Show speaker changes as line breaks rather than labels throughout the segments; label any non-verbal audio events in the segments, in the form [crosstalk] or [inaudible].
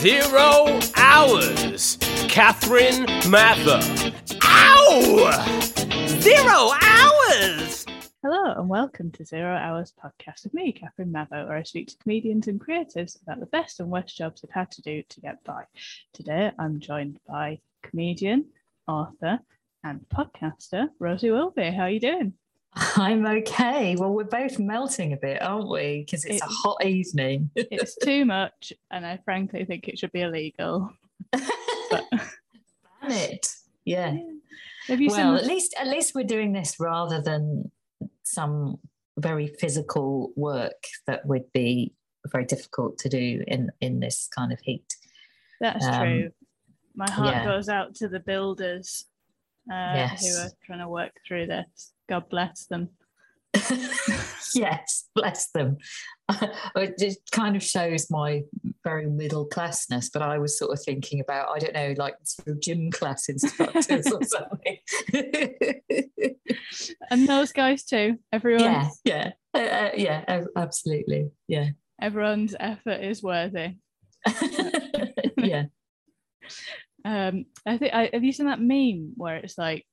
Zero hours. Catherine Mather. Ow! Zero hours!
Hello and welcome to Zero Hours podcast with me, Catherine Mather, where I speak to comedians and creatives about the best and worst jobs they've had to do to get by. Today I'm joined by comedian, author, and podcaster Rosie Wilby. How are you doing? [laughs]
I'm okay. Well, we're both melting a bit, aren't we? Because it's
It-
a hot evening.
It's too much, and I frankly think it should be illegal.
Ban [laughs] it. Yeah.
have you
Well, at least at least we're doing this rather than some very physical work that would be very difficult to do in in this kind of heat.
That's
um,
true. My heart
yeah.
goes out to the builders uh, who are trying to work through this. God bless them. [laughs]
yes, bless them. [laughs] it just kind of shows my very middle classness, but I was sort of thinking about, I don't know, like sort of gym class instructors or [laughs] something.
And those guys too. Everyone,
yeah, yeah, uh, uh, yeah, absolutely. Yeah.
everyone's effort is worthy.
yeah.
Um, I think I have you seen that meme where it's like,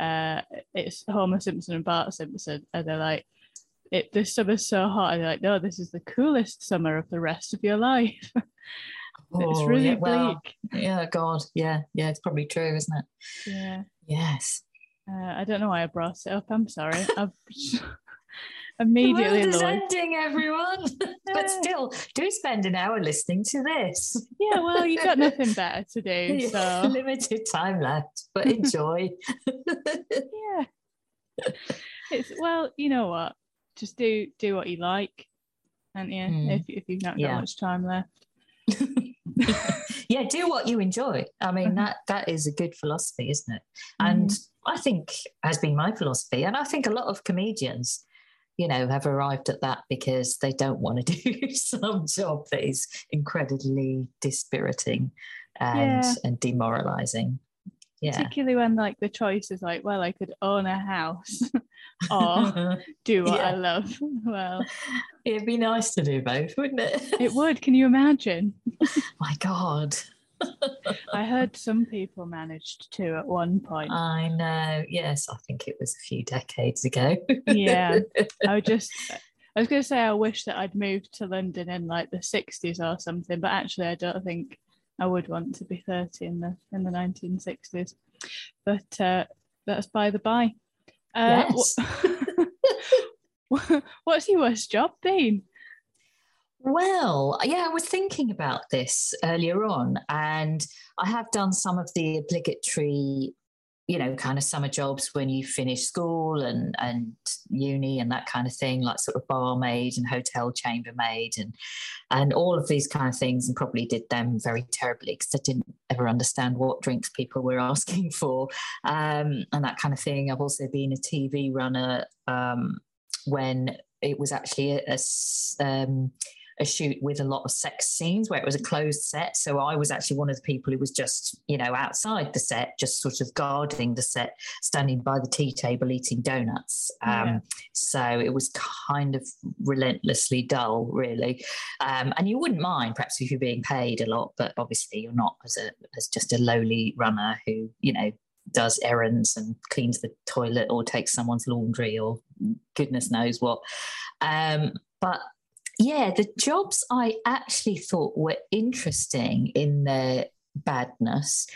uh, it's Homer Simpson and Bart Simpson, and they're like, "It this summer's so hot," and they're like, "No, this is the coolest summer of the rest of your life." [laughs] it's
Oh,
really
yeah, well,
bleak.
yeah, God. Yeah, yeah, it's probably true, isn't it?
Yeah,
Yes.
uh, I don't know why I brought it up. I'm sorry. I've [laughs] immediately
the world is ending, everyone. [laughs] But still, do spend an hour listening to this.
Yeah, well, you've got nothing [laughs] better to do,
Yeah,
so [laughs]
Limited time left, but enjoy.
yeah. It's well, you know what? Just do do what you like, and yeah,
Mm.
if if you've not got
Yeah.
much time left.
yeah, do what you enjoy. I mean,
Mhm.
that that is a good philosophy, isn't it? And I think has been my philosophy, and I think a lot of comedians, you know, have arrived at that because they don't want to [laughs] do some job that is incredibly dispiriting and
Yeah.
and demoralizing. Yeah.
particularly when like the choice is like well i could own a house [laughs] or [laughs] do what i love well
It'd be nice to do both, wouldn't it?
it would can you imagine
My God. [laughs]
i heard some people managed to at one point
I know. Yes, I think it was a few decades ago.
Yeah. [laughs] i would just i was going to say i wish that i'd moved to london in like the 60s or something but actually i don't think i would want to be 30 in the in the 1960s but uh that's by the by uh,
Yes.
wh- [laughs] what's your worst job been
Well, yeah, I was thinking about this earlier on, and I have done some of the obligatory, you know, kind of summer jobs when you finish school and and uni and that kind of thing, like sort of barmaid and hotel chambermaid and and all of these kind of things, and probably did them very terribly because I didn't ever understand what drinks people were [laughs] asking for, um, and that kind of thing. I've also been a TV runner um, when it was actually a um, a shoot with a lot of sex scenes where it was a closed set. So I was actually one of the people who was just, you know, outside the set, just sort of guarding the set, standing by the tea table eating donuts. Um,
Yeah.
So it was kind of relentlessly dull, really. Um, and you wouldn't mind perhaps if you're being paid a lot, but obviously you're not as a as just a lowly runner who, you know, does errands and cleans the toilet or takes someone's laundry or goodness knows what. Um, but yeah, the jobs I actually thought were interesting in their badness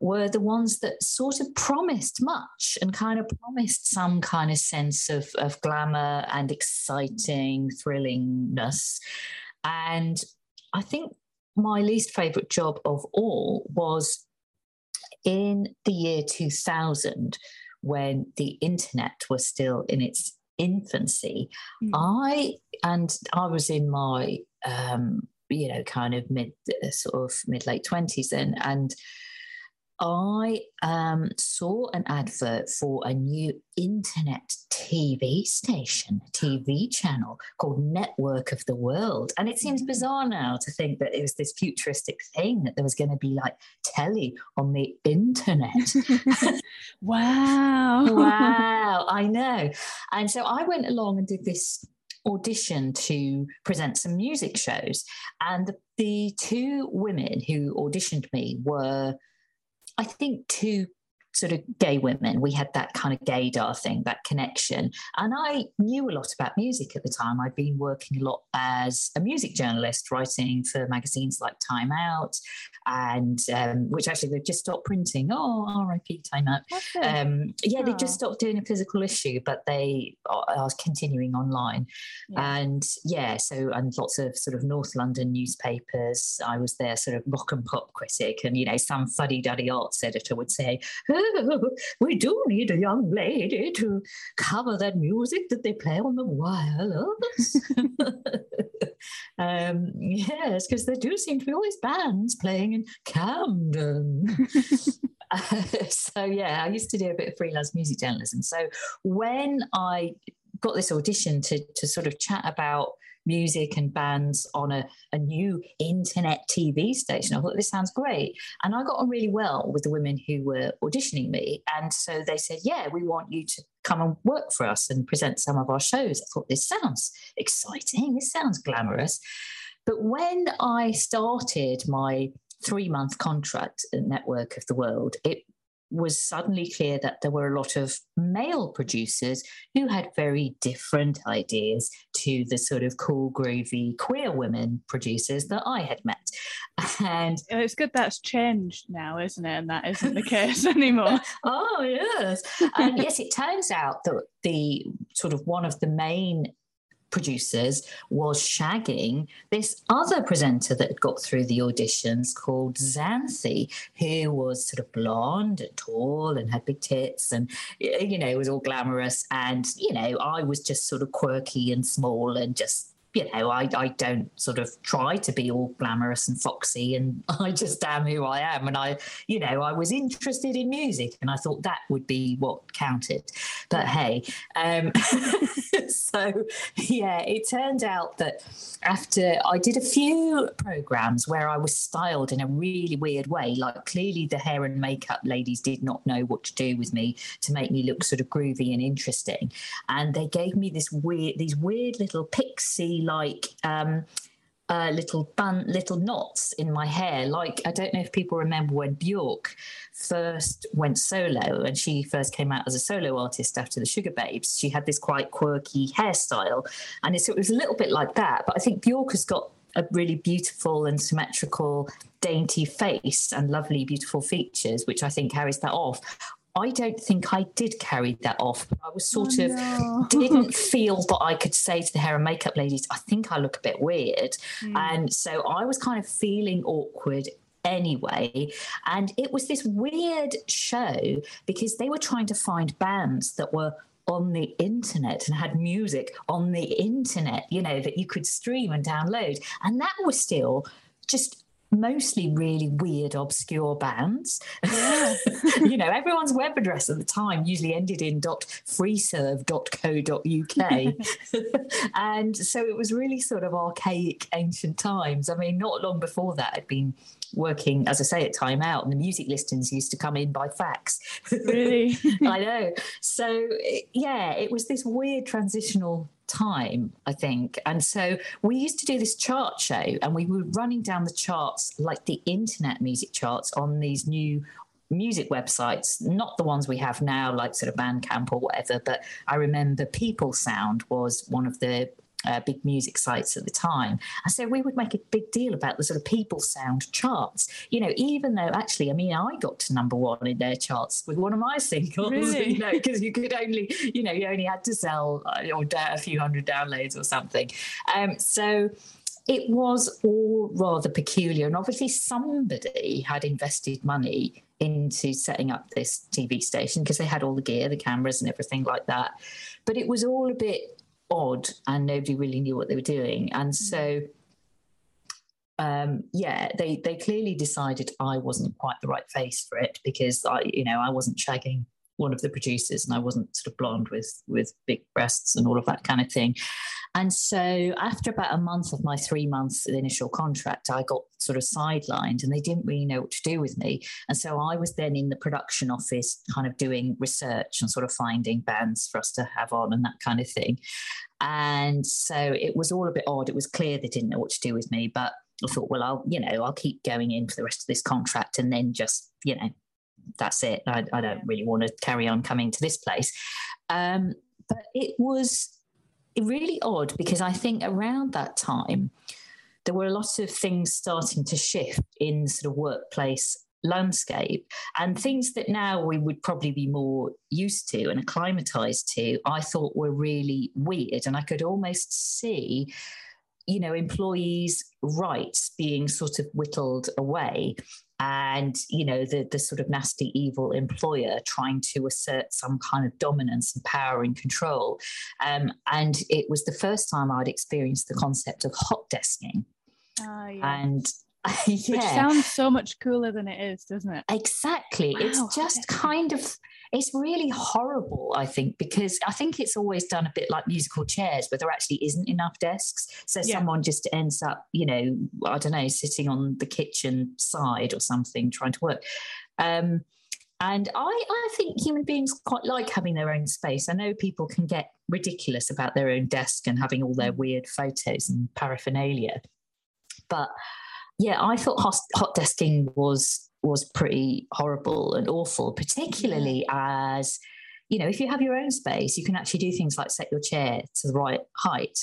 were the ones that sort of promised much and kind of promised some kind of sense of, of glamour and exciting thrillingness. And I think my least favourite job of all was in the year 2000 when the internet was still in its infancy
Mm.
i and i was in my um you know kind of mid uh, sort of mid late 20s then and I um, saw an advert for a new internet TV station, TV channel called Network of the World. And it seems bizarre now to think that it was this futuristic thing that there was going to be like telly on the internet. [laughs]
wow.
wow, I know. And so I went along and did this audition to present some music shows. And the, the two women who auditioned me were, I think, two sort of gay women. We had that kind of gaydar thing, that connection. And I knew a lot about music at the time. I'd been working a lot as a music journalist, writing for magazines like Time Out, and um, which actually they've just stopped printing. Oh, RIP Time Out. Um, yeah, oh. they just stopped doing a physical issue, but they are continuing online. Yeah. And yeah, so and lots of sort of North London newspapers. I was their sort of rock and pop critic, and you know, some fuddy duddy arts editor would say, [laughs] we do need a young lady to cover that music that they play on the wireless. [laughs] um, yes, because there do seem to be always bands playing in Camden. [laughs] uh, so yeah, I used to do a bit of freelance music journalism. So when I got this audition to to sort of chat about music and bands on a, a new internet TV station. I thought this sounds great. And I got on really well with the women who were auditioning me. And so they said, Yeah, we want you to come and work for us and present some of our shows. I thought, This sounds exciting. This sounds glamorous. But when I started my three month contract at Network of the World, it was suddenly clear that there were a lot of male producers who had very different ideas to the sort of cool, groovy queer women producers that I had met. And [laughs]
it's good that's changed now, isn't it? And that isn't the case [laughs] anymore.
oh, yes. And yes, it turns out that the sort of one of the main producers was shagging this other presenter that had got through the auditions called Xanthi, who was sort of blonde and tall and had big tits and, you know, was all glamorous. And, you know, I was just sort of quirky and small and just you know, I, I don't sort of try to be all glamorous and foxy, and [laughs] I just am who I am. And I, you know, I was interested in music, and I thought that would be what counted. But hey, um, [laughs] so yeah, it turned out that after I did a few programs where I was styled in a really weird way, like clearly the hair and makeup ladies did not know what to do with me to make me look sort of groovy and interesting, and they gave me this weird, these weird little pixie like um, uh, little bun, little knots in my hair. Like I don't know if people remember when Bjork first went solo, and she first came out as a solo artist after the Sugababes. She had this quite quirky hairstyle, and it was a little bit like that. But I think Bjork has got a really beautiful and symmetrical dainty face and lovely beautiful features which i think carries that off I don't think I did carry that off. I was sort oh, of no. didn't [laughs] feel that I could say to the hair and makeup ladies, I think I look a bit weird. Mm. And so I was kind of feeling awkward anyway. And it was this weird show because they were trying to find bands that were on the internet and had music on the internet, you know, that you could stream and download. And that was still just mostly really weird, obscure bands. Yeah. [laughs] you know, everyone's web address at the time usually ended in .freeserve.co.uk. [laughs] and so it was really sort of archaic ancient times. I mean, not long before that, I'd been working, as I say, at Time Out, and the music listings used to come in by fax.
Really? [laughs]
I know. So, yeah, it was this weird transitional time, I think. And so we used to do this chart show and we were running down the charts like the internet music charts on these new music websites, not the ones we have now, like sort of Bandcamp or whatever. But I remember People Sound was one of the uh, big music sites at the time. And so we would make a big deal about the sort of people sound charts, you know, even though actually, I mean, I got to number one in their charts with one of my singles, [laughs] really? you know, because you could only, you know, you only had to sell uh, or a few hundred downloads or something. Um, so, it was all rather peculiar. And obviously, somebody had invested money into setting up this TV station because they had all the gear, the cameras, and everything like that. But it was all a bit odd and nobody really knew what they were doing. And mm. so, um, yeah, they they clearly decided I wasn't quite the right face for it because I, you know, I wasn't shagging one of the producers and I wasn't sort of blonde with with big breasts and all of that kind of thing. And so after about a month of my three months initial contract, I got sort of sidelined and they didn't really know what to do with me. And so I was then in the production office kind of doing research and sort of finding bands for us to have on and that kind of thing. And so it was all a bit odd. It was clear they didn't know what to do with me, but I thought, well, I'll, you know, I'll keep going in for the rest of this contract and then just, you know, that's it. I, I don't really want to carry on coming to this place. Um, but it was really odd because I think around that time, there were a lot of things starting to shift in sort of workplace landscape and things that now we would probably be more used to and acclimatized to i thought were really weird and i could almost see you know employees rights being sort of whittled away and you know the the sort of nasty evil employer trying to assert some kind of dominance and power and control um, and it was the first time i'd experienced the concept of hot desking uh, [laughs] yeah. and
yeah. Which sounds so much cooler than it is, doesn't it?
Exactly. Wow. It's just kind of it's really horrible, I think, because I think it's always done a bit like musical chairs where there actually isn't enough desks. So yeah. someone just ends up, you know, I don't know, sitting on the kitchen side or something trying to work. Um, and I, I think human beings quite like having their own space. I know people can get ridiculous about their own desk and having all their mm. weird photos and paraphernalia. But yeah, I thought hot, hot desking was was pretty horrible and awful, particularly as you know, if you have your own space, you can actually do things like set your chair to the right height.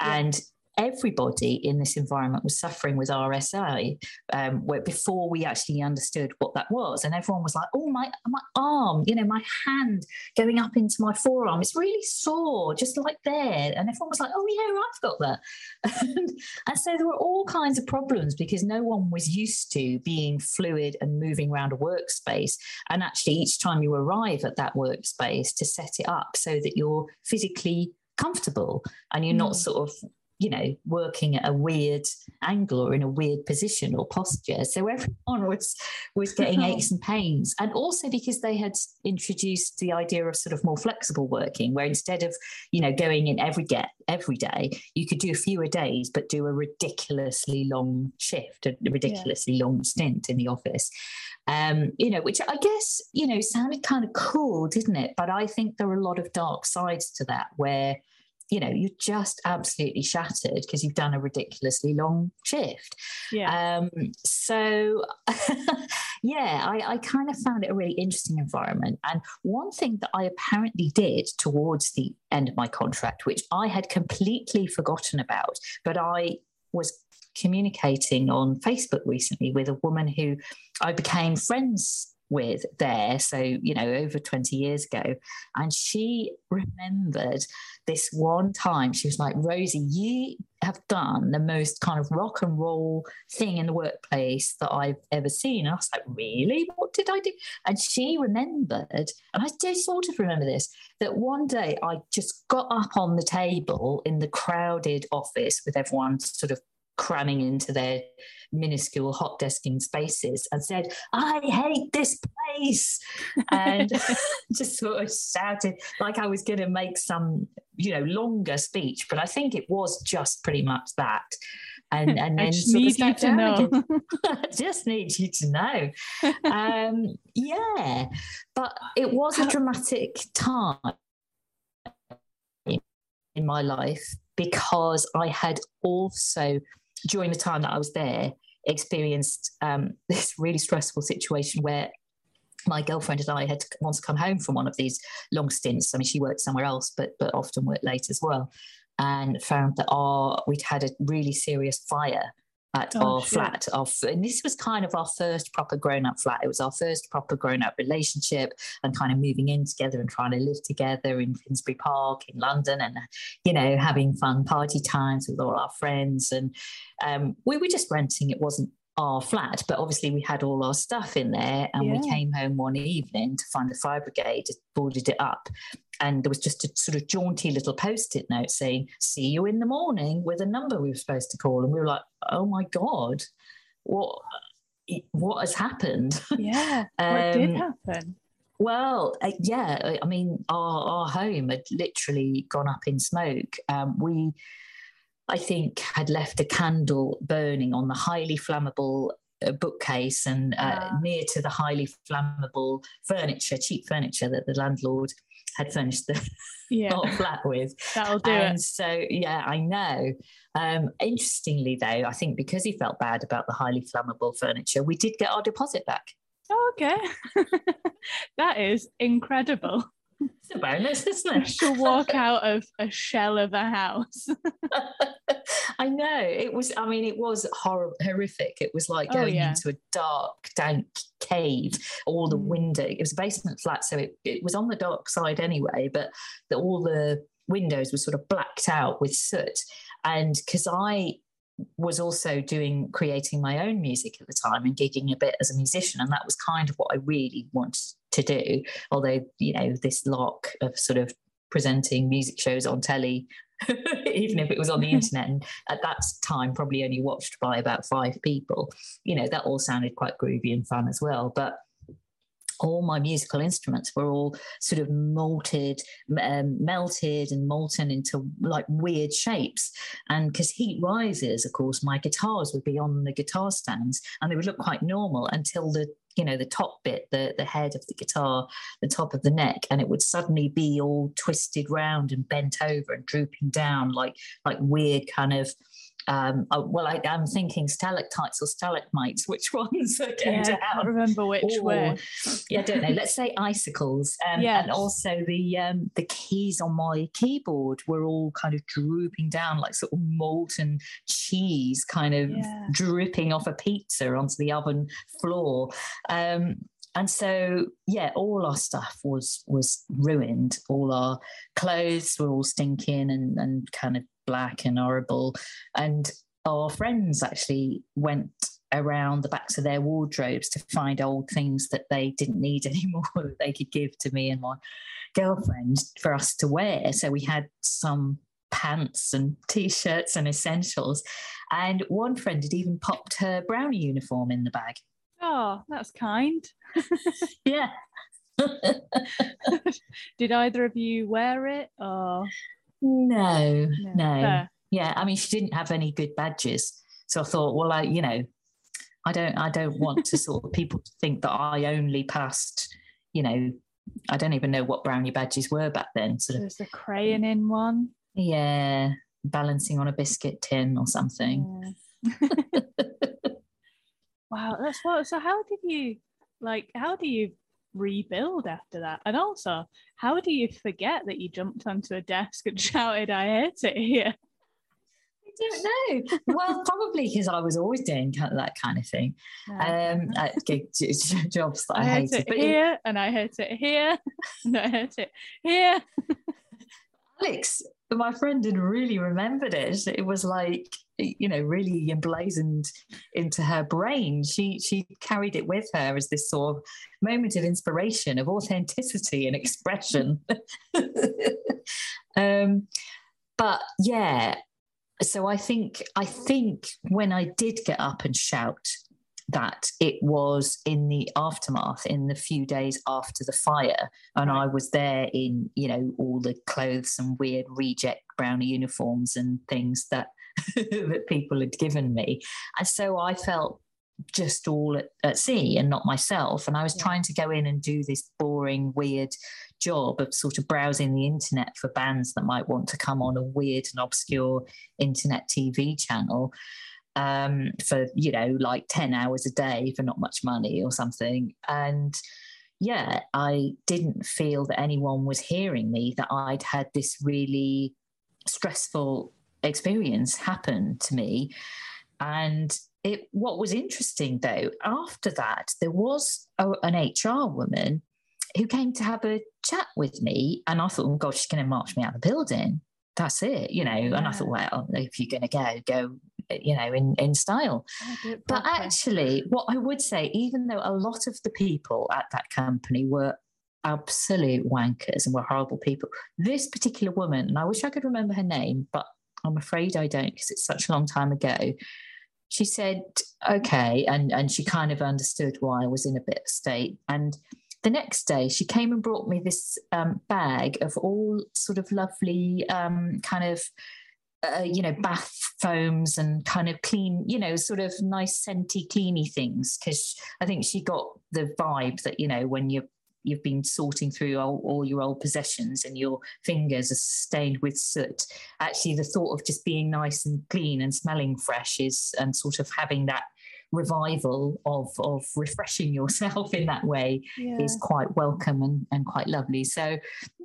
Yeah. And everybody in this environment was suffering with RSI um, where before we actually understood what that was. And everyone was like, oh, my, my arm, you know, my hand going up into my forearm, it's really sore, just like there. And everyone was like, oh, yeah, I've got that. [laughs] and, and so there were all kinds of problems because no one was used to being fluid and moving around a workspace. And actually, each time you arrive at that workspace to set it up so that you're physically comfortable and you're not mm. sort of you know, working at a weird angle or in a weird position or posture. So everyone was was getting [laughs] aches and pains. And also because they had introduced the idea of sort of more flexible working, where instead of, you know, going in every get every day, you could do fewer days, but do a ridiculously long shift, a ridiculously yeah. long stint in the office. Um, you know, which I guess, you know, sounded kind of cool, didn't it? But I think there are a lot of dark sides to that where you know you're just absolutely shattered because you've done a ridiculously long shift. Yeah. Um, so [laughs] yeah I, I kind of found it a really interesting environment. And one thing that i apparently did towards the end of my contract which i had completely forgotten about but i was communicating on facebook recently with a woman who i became friends with there. So, you know, over 20 years ago. And she remembered this one time. She was like, Rosie, you have done the most kind of rock and roll thing in the workplace that I've ever seen. And I was like, really? What did I do? And she remembered, and I do sort of remember this, that one day I just got up on the table in the crowded office with everyone sort of cramming into their minuscule hot desking spaces and said, I hate this place. And [laughs] just sort of shouted like I was going to make some, you know, longer speech. But I think it was just pretty much that. And, and then
sort need you to know. [laughs] [laughs]
I just need you to know. Um, yeah. But it was a dramatic time in my life because I had also during the time that I was there, experienced um, [laughs] this really stressful situation where my girlfriend and I had once come home from one of these long stints. I mean, she worked somewhere else, but but often worked late as well, and found that our we'd had a really serious fire at oh, our shit. flat. Our, and this was kind of our first proper grown up flat. It was our first proper grown up relationship and kind of moving in together and trying to live together in Finsbury Park in London and, you know, having fun party times with all our friends. And um, we were just renting. It wasn't our flat, but obviously we had all our stuff in there. And yeah. we came home one evening to find the fire brigade boarded it up. And there was just a sort of jaunty little post it note saying, See you in the morning with a number we were supposed to call. And we were like, Oh my God, what? What has happened? [laughs]
Yeah, um, what did um, happen?
Well, uh, yeah, I mean, our, our home had literally gone up in smoke. Um, we I think, had left a candle burning on the highly flammable uh, bookcase and uh, near to the highly flammable furniture, cheap furniture that the landlord had furnished the [laughs]
Yeah,
flat with.
that'll do
and
it.
so, yeah, I know. Um, interestingly, though, I think because he felt bad about the highly flammable furniture, we did get our deposit back.
Oh, okay. [laughs] that is incredible.
It's a bonus, isn't it?
To walk [laughs] out of a shell of a house. [laughs]
I know. It was, I mean, it was hor- horrific. It was like
Oh,
going
yeah.
into a dark, dank cave. All the
Mm.
window, it was a basement flat. So it, it was on the dark side anyway, but the, all the windows were sort of blacked out with soot. And because I was also doing creating my own music at the time and gigging a bit as a musician and that was kind of what I really wanted to do although you know this lark of sort of presenting music shows on telly [laughs] even if it was on the [laughs] internet and at that time probably only watched by about five people you know that all sounded quite groovy and fun as well but all my musical instruments were all sort of malted, um, melted and molten into like weird shapes. And because heat rises, of course, my guitars would be on the guitar stands and they would look quite normal until the you know the top bit the the head of the guitar the top of the neck and it would suddenly be all twisted round and bent over and drooping down like like weird kind of um oh, well I, i'm thinking stalactites or stalagmites [laughs] which ones are going
Yeah, I can't remember which
or-
way.
yeah, I don't know. Let's [laughs] say icicles, um,
Yes.
and also the um, the keys on my keyboard were all kind of drooping down, like sort of molten cheese, kind of
Yeah.
dripping off a pizza onto the oven floor. Um, and so, yeah, all our stuff was was ruined. All our clothes were all stinking and and kind of black and horrible. And our friends actually went around the backs of their wardrobes to find old things that they didn't need [laughs] anymore that they could give to me and my girlfriend for us to wear. So we had some pants and [laughs] t-shirts and essentials. And one friend had even popped her brownie uniform in the bag.
Oh, that's kind. [laughs]
Yeah.
Did either of you wear it or
no, no.
Fair.
Yeah. I mean, she didn't have any good badges. So I thought, well, I, you know, I don't, I don't want to sort of people to think that I only passed, you know, I don't even know what brownie badges were back then. Sort of,
There's a crayon in one.
yeah, balancing on a biscuit tin or something.
Yeah. [laughs] wow, that's what. So, how did you like? How do you rebuild after that? And also, how do you forget that you jumped onto a desk and [laughs] shouted, "I hate it here"?
I don't know. well, probably because I was always doing kind of that kind of thing. Um, at gig [laughs] j- j- jobs that I,
I hate
hated.
it
But
here, and I hate it here, and I hate it here. [laughs]
Alex, my friend, had really remembered it. It was like you know, really emblazoned into her brain. She she carried it with her as this sort of moment of inspiration, of authenticity and expression. [laughs] um, but yeah, so I think I think when I did get up and shout that it was in the aftermath in the few days after the fire and
Right.
i was there in you know all the clothes and weird reject brownie uniforms and things that [laughs] that people had given me and so i felt just all at, at sea and not myself and i was
Yeah.
trying to go in and do this boring weird job of sort of browsing the internet for bands that might want to come on a weird and obscure internet tv channel um, for you know like 10 hours a day for not much money or something. And yeah i didn't feel that anyone was hearing me that i'd had this really stressful experience happen to me. And it what was interesting though after that there was a, an hr woman who came to have a chat with me and i thought oh god she's going to march me out of the building. That's it you know? And i thought well if you're going to go go you know in in style. But actually what i would say even though a lot of the people at that company were absolute wankers and were horrible people this particular woman and i wish i could remember her name but i'm afraid i don't because it's such a long time ago she said okay and and she kind of understood why i was in a bit of state. And the next day she came and brought me this um, bag of all sort of lovely um, kind of uh, you know bath foams and kind of clean you know sort of nice scenty cleany things because i think she got the vibe that you know when you're you've been sorting through all, all, your old possessions and your fingers are stained with soot actually the thought of just being nice and clean and smelling fresh is and sort of having that revival of of refreshing [laughs] yourself in that way yeah. is quite welcome and, and quite lovely so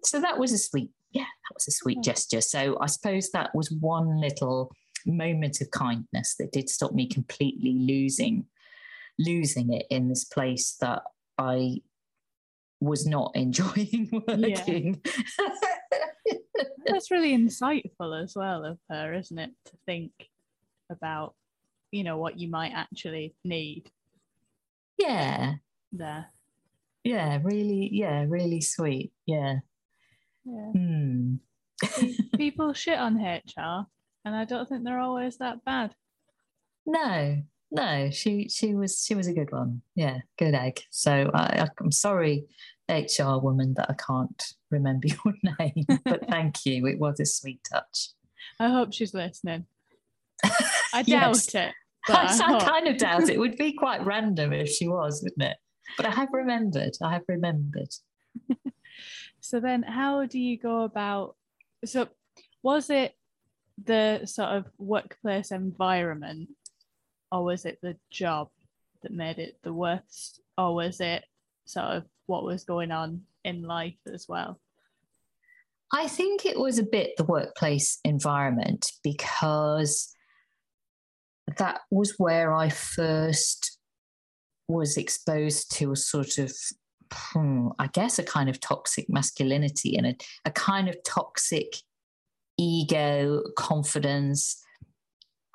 so that was a sweet yeah that was a sweet hmm. gesture. So i suppose that was one little moment of kindness that did stop me completely losing losing it in this place that i was not [laughs] enjoying working.
Yeah. that's really insightful as well of her isn't it to think about you know what you might actually need.
Yeah.
There.
Yeah really yeah really sweet. Yeah
yeah hmm. [laughs] people shit on hr and i don't think they're always that bad
no no she she was she was a good one yeah good egg so I, i'm sorry hr woman that i can't remember [laughs] your name but thank you it was a sweet touch
i hope she's listening I [laughs] doubt yes. it.
I, I kind of doubt it. it would be quite random if she was, wouldn't it? But I have remembered. I have remembered.
So then, how do you go about? So, was it the sort of workplace environment, or was it the job that made it the worst, or was it sort of what was going on in life as well?
I think it was a bit the workplace environment because that was where I first was exposed to a sort of, I guess, a kind of toxic masculinity and a, a kind of toxic ego, confidence,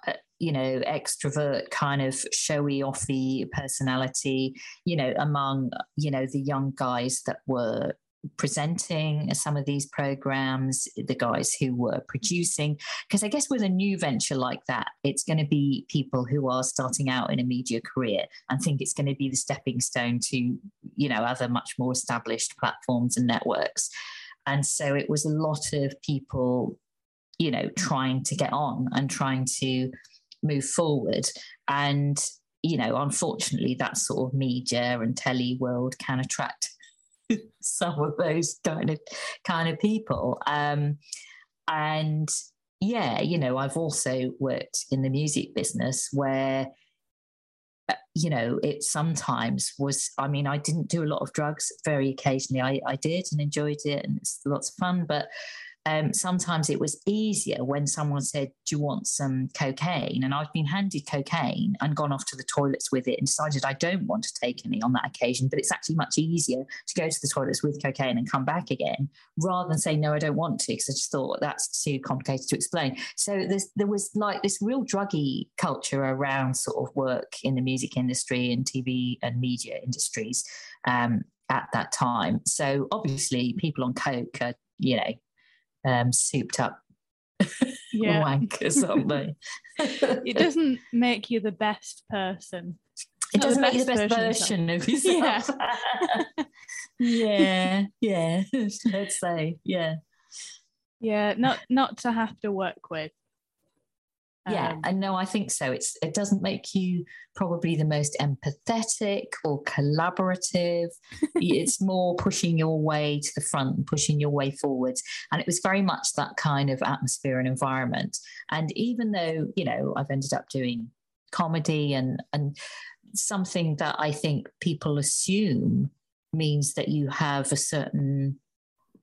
uh, you know, extrovert kind of showy offy personality, you know, among, you know, the young guys that were presenting some of these programs, the guys who were producing. Because I guess with a new venture like that, it's going to be people who are starting out in a media career and think it's going to be the stepping stone to, you know, other much more established platforms and networks. And so it was a lot of people, you know, trying to get on and trying to move forward. And you know, unfortunately, that sort of media and telly world can attract [laughs] some of those kind of kind of people. Um, and yeah, you know, I've also worked in the music business where uh, you know it sometimes was i mean i didn't do a lot of drugs very occasionally i, I did and enjoyed it and it's lots of fun but um, sometimes it was easier when someone said, Do you want some cocaine? And I've been handed cocaine and gone off to the toilets with it and decided I don't want to take any on that occasion. But it's actually much easier to go to the toilets with cocaine and come back again rather than say, No, I don't want to, because I just thought that's too complicated to explain. So there was like this real druggy culture around sort of work in the music industry and TV and media industries. Um, at that time. So obviously, people on coke are, you know, um, souped up [laughs] yeah. wankers, aren't they? [laughs]
it doesn't make you the best person.
It doesn't make you the best version, version of yourself. [laughs] Yeah. yeah, yeah. Let's say, yeah.
Yeah, not not to have to work with
yeah, um, and no, I think so. It's it doesn't make you probably the most empathetic or collaborative. [laughs] it's more pushing your way to the front and pushing your way forwards. And it was very much that kind of atmosphere and environment. And even though, you know, I've ended up doing comedy and and something that I think people assume means that you have a certain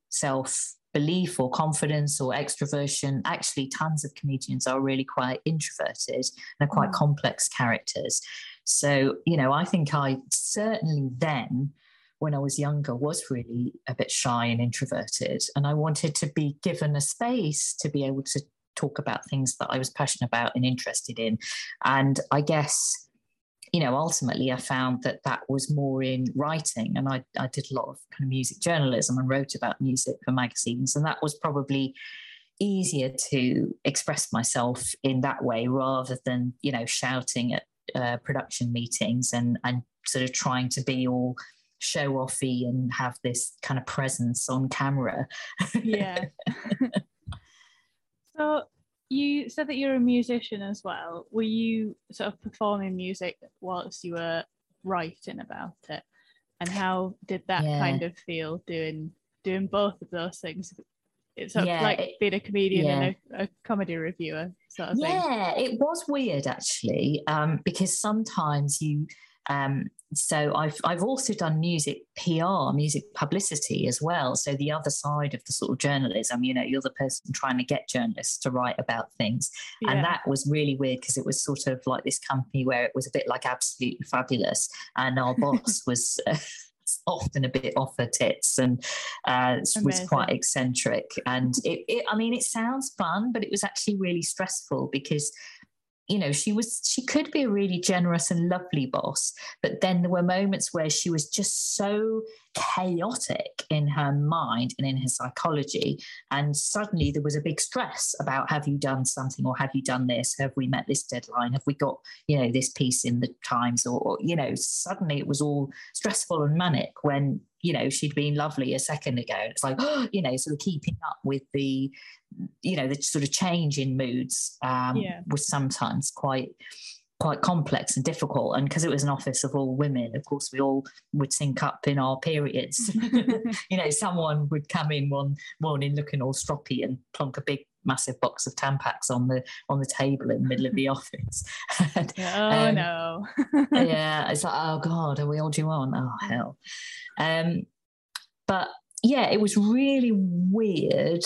self belief or confidence or extroversion. Actually, tons of comedians are really quite introverted and are quite mm. complex characters. So, you know, I think I certainly then, when I was younger, was really a bit shy and introverted. And I wanted to be given a space to be able to talk about things that I was passionate about and interested in. And I guess you know, ultimately I found that that was more in writing. And I, I did a lot of kind of music journalism and wrote about music for magazines. And that was probably easier to express myself in that way rather than, you know, shouting at uh, production meetings and, and sort of trying to be all show offy and have this kind of presence on camera.
yeah. [laughs] so you said that you're a musician as well. Were you sort of performing music whilst you were writing about it? And how did that
Yeah.
kind of feel doing doing both of those things? It's sort of
Yeah,
like
it-
being a comedian and a, a comedy reviewer sort of thing.
Yeah, it was weird actually, um, because sometimes you. Um, so I've I've also done music PR, music publicity as well. So the other side of the sort of journalism, you know, you're the person trying to get journalists to write about things,
Yeah.
and that was really weird because it was sort of like this company where it was a bit like absolutely fabulous, and our [laughs] boss was. Uh, [laughs] often a bit off her tits and uh, was quite eccentric and it, it i mean it sounds fun but it was actually really stressful because you know she was she could be a really generous and lovely boss but then there were moments where she was just so chaotic in her mind and in her psychology and suddenly there was a big stress about have you done something or have you done this? Have we met this deadline? Have we got you know this piece in the times? Or, you know suddenly it was all stressful and manic when you know she'd been lovely a second ago. It's like [gasps] you know sort of keeping up with the you know the sort of change in moods um,
Yeah.
was sometimes quite quite complex and difficult. And because it was an office of all women of course we all would sync up in our periods. [laughs] [laughs] You know someone would come in one morning looking all stroppy and plonk a big massive box of tampax on the on the table in the middle of the office [laughs] And,
oh
Um,
no. [laughs]
yeah, it's like, oh God, are we all due on? Oh hell. Um, but yeah, it was really weird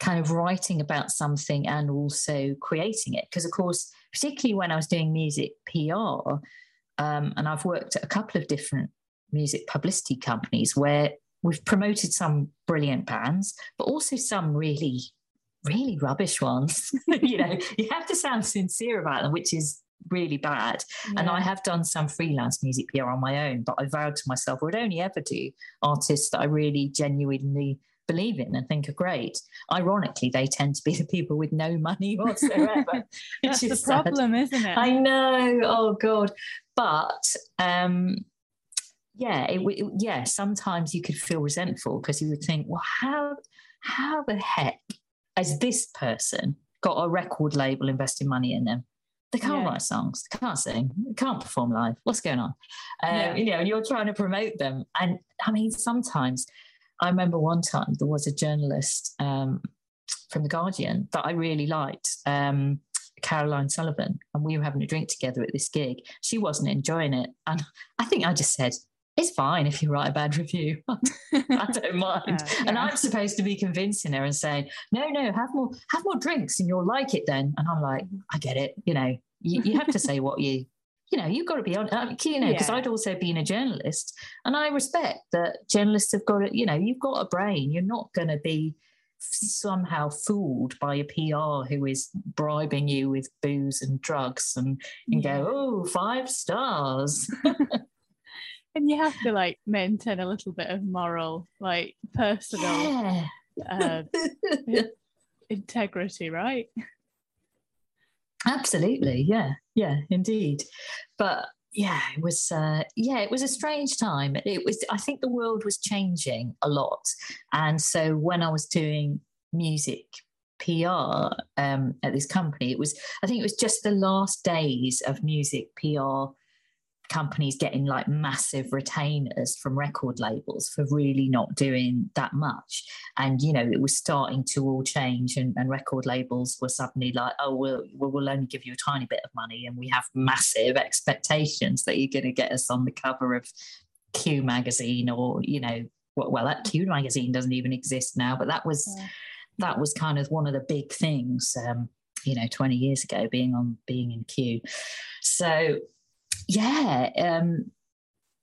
kind of writing about something and also creating it. Because of course, particularly when I was doing music PR, um, and I've worked at a couple of different music publicity companies where we've promoted some brilliant bands, but also some really, really rubbish ones. [laughs] you know, [laughs] you have to sound sincere about them, which is really bad. And I have done some freelance music PR on my own, but I vowed to myself I would only ever do artists that I really genuinely believe in and think are great. Ironically, they tend to be the people with no money [laughs] whatsoever.
That's the
is sad.
problem, isn't it?
I know. Oh God. But um yeah, it, it- yeah, sometimes you could feel resentful because you would think, well, how how the heck has this person got a record label investing money in them? They can't
Yeah.
write songs, they can't sing, they can't perform live. What's going on? Um,
Yeah.
You know, and you're trying to promote them. And I mean, sometimes I remember one time there was a journalist um, from The Guardian that I really liked. Um, Caroline Sullivan, and we were having a drink together at this gig. She wasn't enjoying it. And I think I just said, It's fine if you write a bad review. [laughs] I [laughs] don't mind.
Uh,
And. I'm supposed to be convincing her and saying, No, no, have more, have more drinks and you'll like it then. And I'm like, I get it. You know, you, you have to say what you you know, you've got to be on, you know, because
Yeah.
I'd also been a journalist and I respect that journalists have got it, you know, you've got a brain. You're not going to be somehow fooled by a PR who is bribing you with booze and drugs and, and
Yeah.
go, oh, five stars. [laughs]
and you have to like maintain a little bit of moral, like personal
yeah.
uh, integrity, right?
Absolutely, yeah, yeah, indeed. But yeah, it was uh, yeah, it was a strange time. It was. I think the world was changing a lot, and so when I was doing music PR um, at this company, it was. I think it was just the last days of music PR companies getting like massive retainers from record labels for really not doing that much and you know it was starting to all change and, and record labels were suddenly like oh we'll, we'll only give you a tiny bit of money and we have massive expectations that you're going to get us on the cover of q magazine or you know well, well that q magazine doesn't even exist now but that was
Yeah.
that was kind of one of the big things um you know 20 years ago being on being in q so yeah um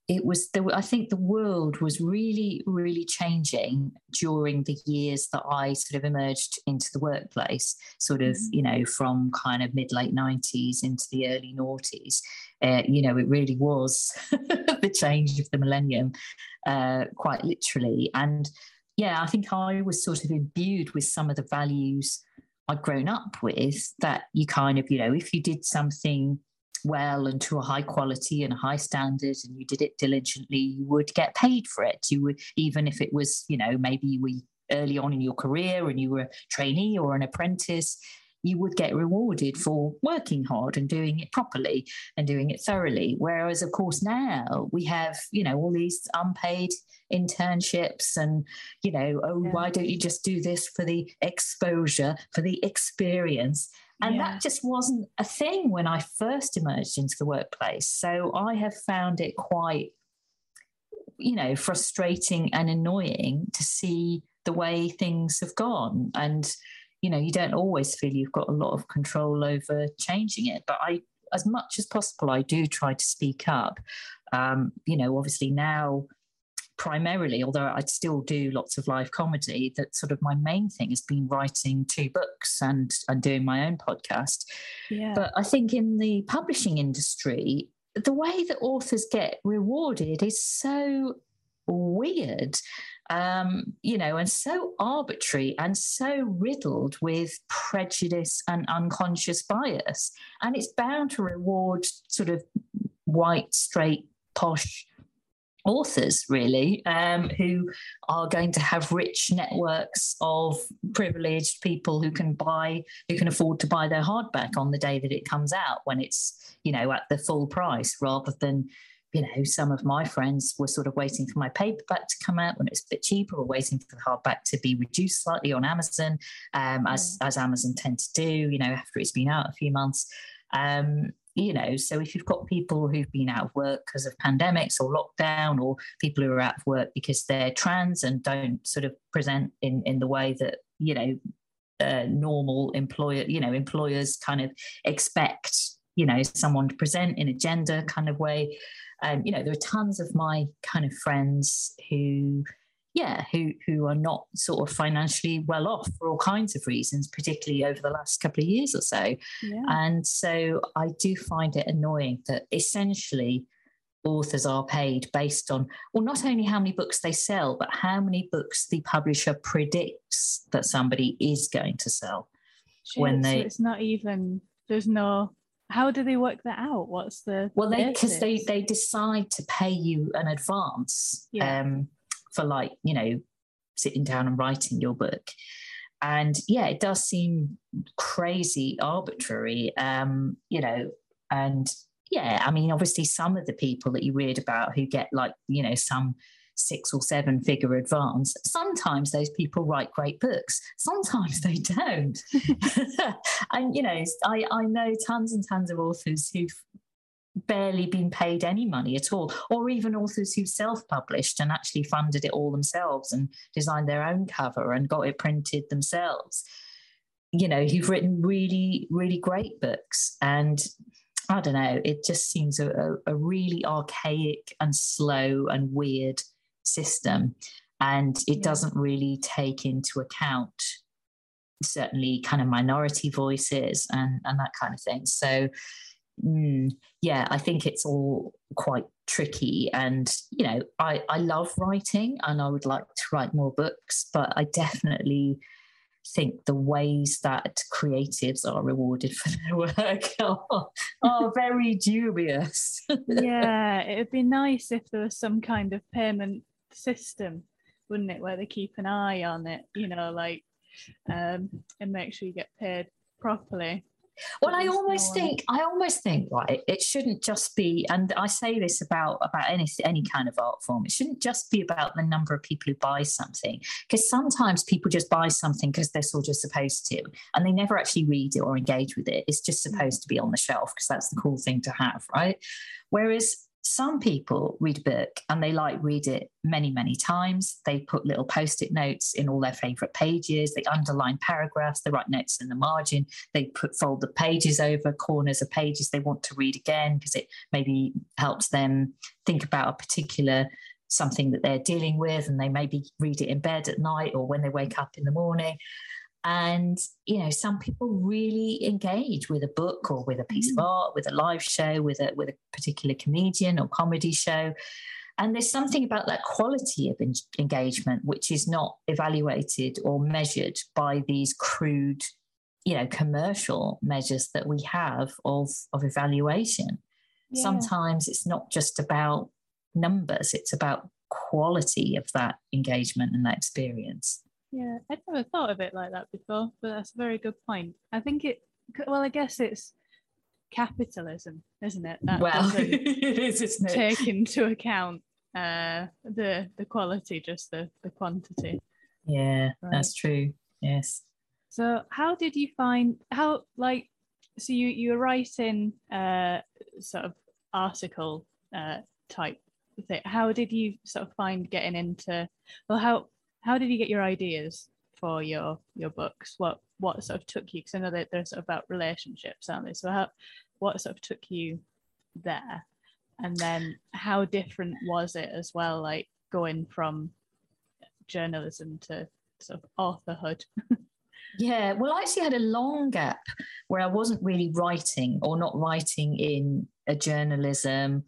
it was the, i think the world was really really changing during the years that i sort of emerged into the workplace sort of
Mhm.
you know from kind of mid late 90s into the early noughties uh, you know it really was [laughs] the change of the millennium uh, quite literally and yeah i think i was sort of imbued with some of the values i'd grown up with that you kind of you know if you did something well and to a high quality and a high standard and you did it diligently you would get paid for it you would even if it was you know maybe you were early on in your career and you were a trainee or an apprentice you would get rewarded for working hard and doing it properly and doing it thoroughly. Whereas, of course, now we have, you know, all these unpaid internships and, you know, oh, yeah. why don't you just do this for the exposure, for the experience? And yeah. that just wasn't a thing when I first emerged into the workplace. So I have found it quite, you know, frustrating and annoying to see the way things have gone. And, you know, you don't always feel you've got a lot of control over changing it. But I, as much as possible, I do try to speak up. Um, you know, obviously now, primarily, although I still do lots of live comedy, that sort of my main thing has been writing two books and and doing my own podcast. Yeah. But I think in the publishing industry, the way that authors get rewarded is so weird um, you know, and so arbitrary and so riddled with prejudice and unconscious bias. And it's bound to reward sort of white, straight, posh authors, really, um, who are going to have rich networks of privileged people who can buy, who can afford to buy their hardback on the day that it comes out when it's, you know, at the full price rather than you know, some of my friends were sort of waiting for my paperback to come out when it was a bit cheaper, or waiting for the hardback to be reduced slightly on Amazon, um, as as Amazon tend to do. You know, after it's been out a few months. Um, you know, so if you've got people who've been out of work because of pandemics or lockdown, or people who are out of work because they're trans and don't sort of present in in the way that you know uh, normal employer, you know, employers kind of expect, you know, someone to present in a gender kind of way. And you know, there are tons of my kind of friends who, yeah, who who are not sort of financially well off for all kinds of reasons, particularly over the last couple of years or so. Yeah. And so I do find it annoying that essentially authors are paid based on well not only how many books they sell but how many books the publisher predicts that somebody is going to sell
when they so it's not even there's no how do they work that out what's the
well they because they they decide to pay you an advance yeah. um, for like you know sitting down and writing your book and yeah it does seem crazy arbitrary um, you know and yeah i mean obviously some of the people that you read about who get like you know some six or seven figure advance. Sometimes those people write great books, sometimes they don't. [laughs] [laughs] and, you know, I, I know tons and tons of authors who've barely been paid any money at all, or even authors who self published and actually funded it all themselves and designed their own cover and got it printed themselves. You know, who've written really, really great books. And I don't know, it just seems a, a, really archaic and slow and weird system. And it yeah. doesn't really take into account certainly kind of minority voices and, and that kind of thing. So, mm, yeah, I think it's all quite tricky. And, you know, I, I love writing and I would like to write more books, but I definitely think the ways that creatives are rewarded [laughs] for their work are, are [laughs] very dubious.
yeah, [laughs] it'd be nice if there was some kind of payment system, wouldn't it? Where they keep an eye on it, you know, like um, and make sure you get paid properly.
Well, I almost think I almost think right. It shouldn't just be, and I say this about about any any kind of art form. It shouldn't just be about the number of people who buy something, because sometimes people just buy something because they're sort of supposed to, and they never actually read it or engage with it. It's just supposed to be on the shelf because that's the cool thing to have, right? Whereas some people read a book and they like read it many many times. They put little post-it notes in all their favorite pages. They underline paragraphs. They write notes in the margin. They put fold the pages over corners of pages they want to read again because it maybe helps them think about a particular something that they're dealing with and they maybe read it in bed at night or when they wake up in the morning and, you know, some people really engage with a book or with a piece mm. of art, with a live show, with a, with a particular comedian or comedy show. And there's something about that quality of engagement which is not evaluated or measured by these crude, you know, commercial measures that we have of, of evaluation. Yeah. Sometimes it's not just about numbers, it's about quality of that engagement and that experience.
Yeah, I'd never thought of it like that before, but that's a very good point. I think it, well, I guess it's capitalism, isn't it?
That well, [laughs] it is, isn't it?
Take into account uh, the the quality, just the the quantity.
Yeah, right. that's true. Yes.
So, how did you find how like so you you were writing uh sort of article uh type thing. How did you sort of find getting into well how how did you get your ideas for your your books? What what sort of took you? Because I know that they're sort of about relationships, aren't they? So how what sort of took you there? And then how different was it as well, like going from journalism to sort of authorhood? [laughs]
yeah, well, I actually had a long gap where I wasn't really writing or not writing in a journalism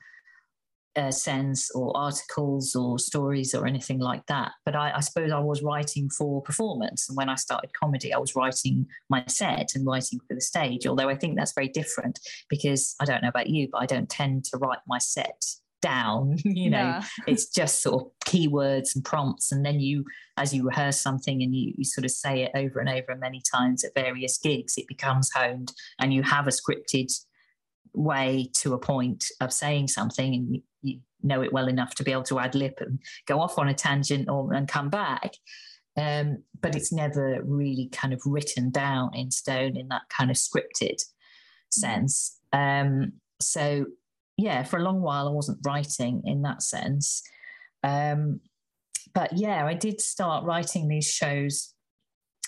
uh, sense or articles or stories or anything like that. But I, I, suppose I was writing for performance. And when I started comedy, I was writing my set and writing for the stage. Although I think that's very different because I don't know about you, but I don't tend to write my set down. [laughs] you know, yeah. [laughs] it's just sort of keywords and prompts. And then you, as you rehearse something and you, you sort of say it over and over many times at various gigs, it becomes honed and you have a scripted way to a point of saying something and you know it well enough to be able to ad lib and go off on a tangent or and come back. Um, but it's never really kind of written down in stone in that kind of scripted sense. Um, so yeah, for a long while I wasn't writing in that sense. Um, but yeah, I did start writing these shows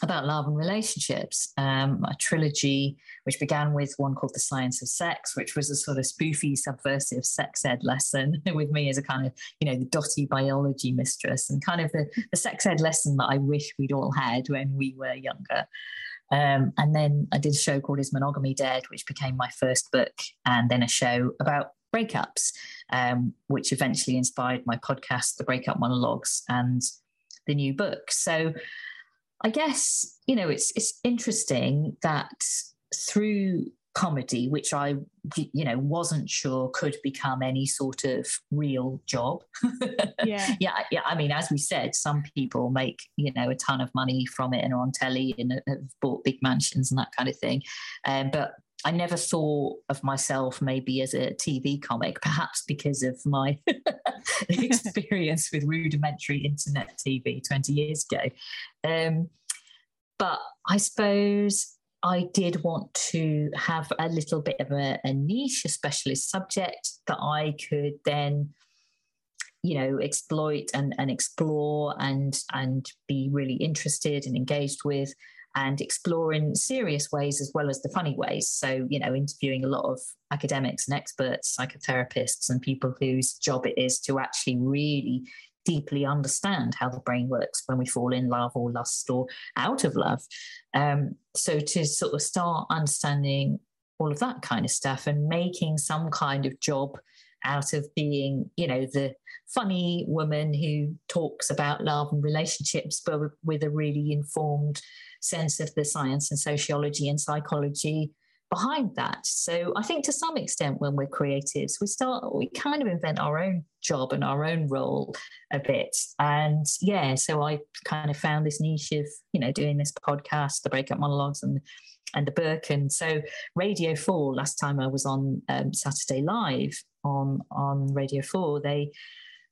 about love and relationships, um, a trilogy which began with one called The Science of Sex, which was a sort of spoofy, subversive sex ed lesson [laughs] with me as a kind of, you know, the dotty biology mistress and kind of the, the sex ed lesson that I wish we'd all had when we were younger. Um, and then I did a show called Is Monogamy Dead, which became my first book, and then a show about breakups, um, which eventually inspired my podcast, The Breakup Monologues, and the new book. So I guess you know it's it's interesting that through comedy, which I you know wasn't sure could become any sort of real job. [laughs]
yeah,
yeah, yeah. I mean, as we said, some people make you know a ton of money from it and are on telly and have bought big mansions and that kind of thing. Um, but I never thought of myself maybe as a TV comic, perhaps because of my [laughs] experience with rudimentary internet TV 20 years ago. Um, but I suppose I did want to have a little bit of a, a niche, a specialist subject that I could then you know exploit and, and explore and and be really interested and engaged with and explore in serious ways as well as the funny ways. So, you know, interviewing a lot of academics and experts, psychotherapists, and people whose job it is to actually really deeply understand how the brain works when we fall in love or lust or out of love. Um, so, to sort of start understanding all of that kind of stuff and making some kind of job out of being, you know, the funny woman who talks about love and relationships, but with a really informed sense of the science and sociology and psychology behind that. So I think to some extent, when we're creatives, we start, we kind of invent our own job and our own role a bit. And yeah, so I kind of found this niche of, you know, doing this podcast, the breakup monologues and and the book. And so Radio 4, last time I was on um, Saturday Live on, on Radio 4, they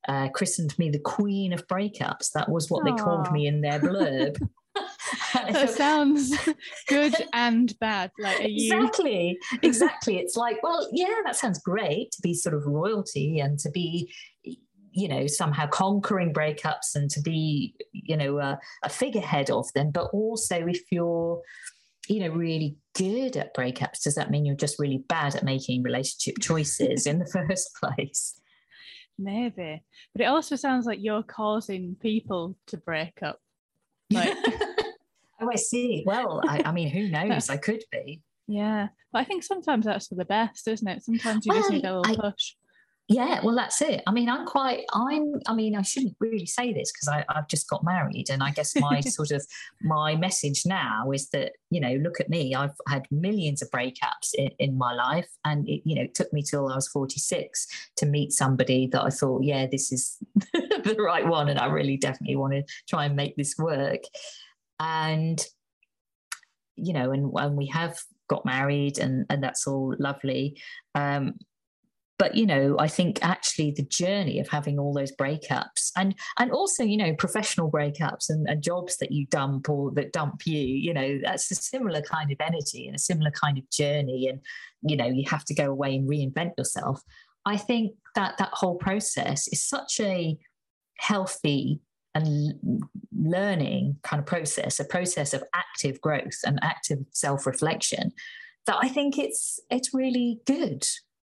uh, christened me the queen of breakups. That was what Aww. they called me in their blurb. [laughs] [laughs]
that sounds [laughs] good and bad. Like you...
exactly, exactly. It's like, well, yeah, that sounds great to be sort of royalty and to be, you know, somehow conquering breakups and to be, you know, a, a figurehead of them. But also, if you're, you know, really good at breakups, does that mean you're just really bad at making relationship choices in the first place?
Maybe, but it also sounds like you're causing people to break up like, [laughs]
oh, I see. Well, I, I mean, who [laughs] knows? I could be.
Yeah, but I think sometimes that's for the best, isn't it? Sometimes you well, just need a little I, push.
Yeah, well, that's it. I mean, I'm quite, I'm, I mean, I shouldn't really say this because I've just got married. And I guess my [laughs] sort of, my message now is that, you know, look at me, I've had millions of breakups in, in my life. And it, you know, it took me till I was 46 to meet somebody that I thought, yeah, this is [laughs] the right one. And I really definitely want to try and make this work. And, you know, and, and we have got married and, and that's all lovely. Um, but you know i think actually the journey of having all those breakups and and also you know professional breakups and, and, jobs that you dump or that dump you you know that's a similar kind of energy and a similar kind of journey and you know you have to go away and reinvent yourself. I think that that whole process is such a healthy and learning kind of process a process of active growth and active self-reflection that i think it's it's really good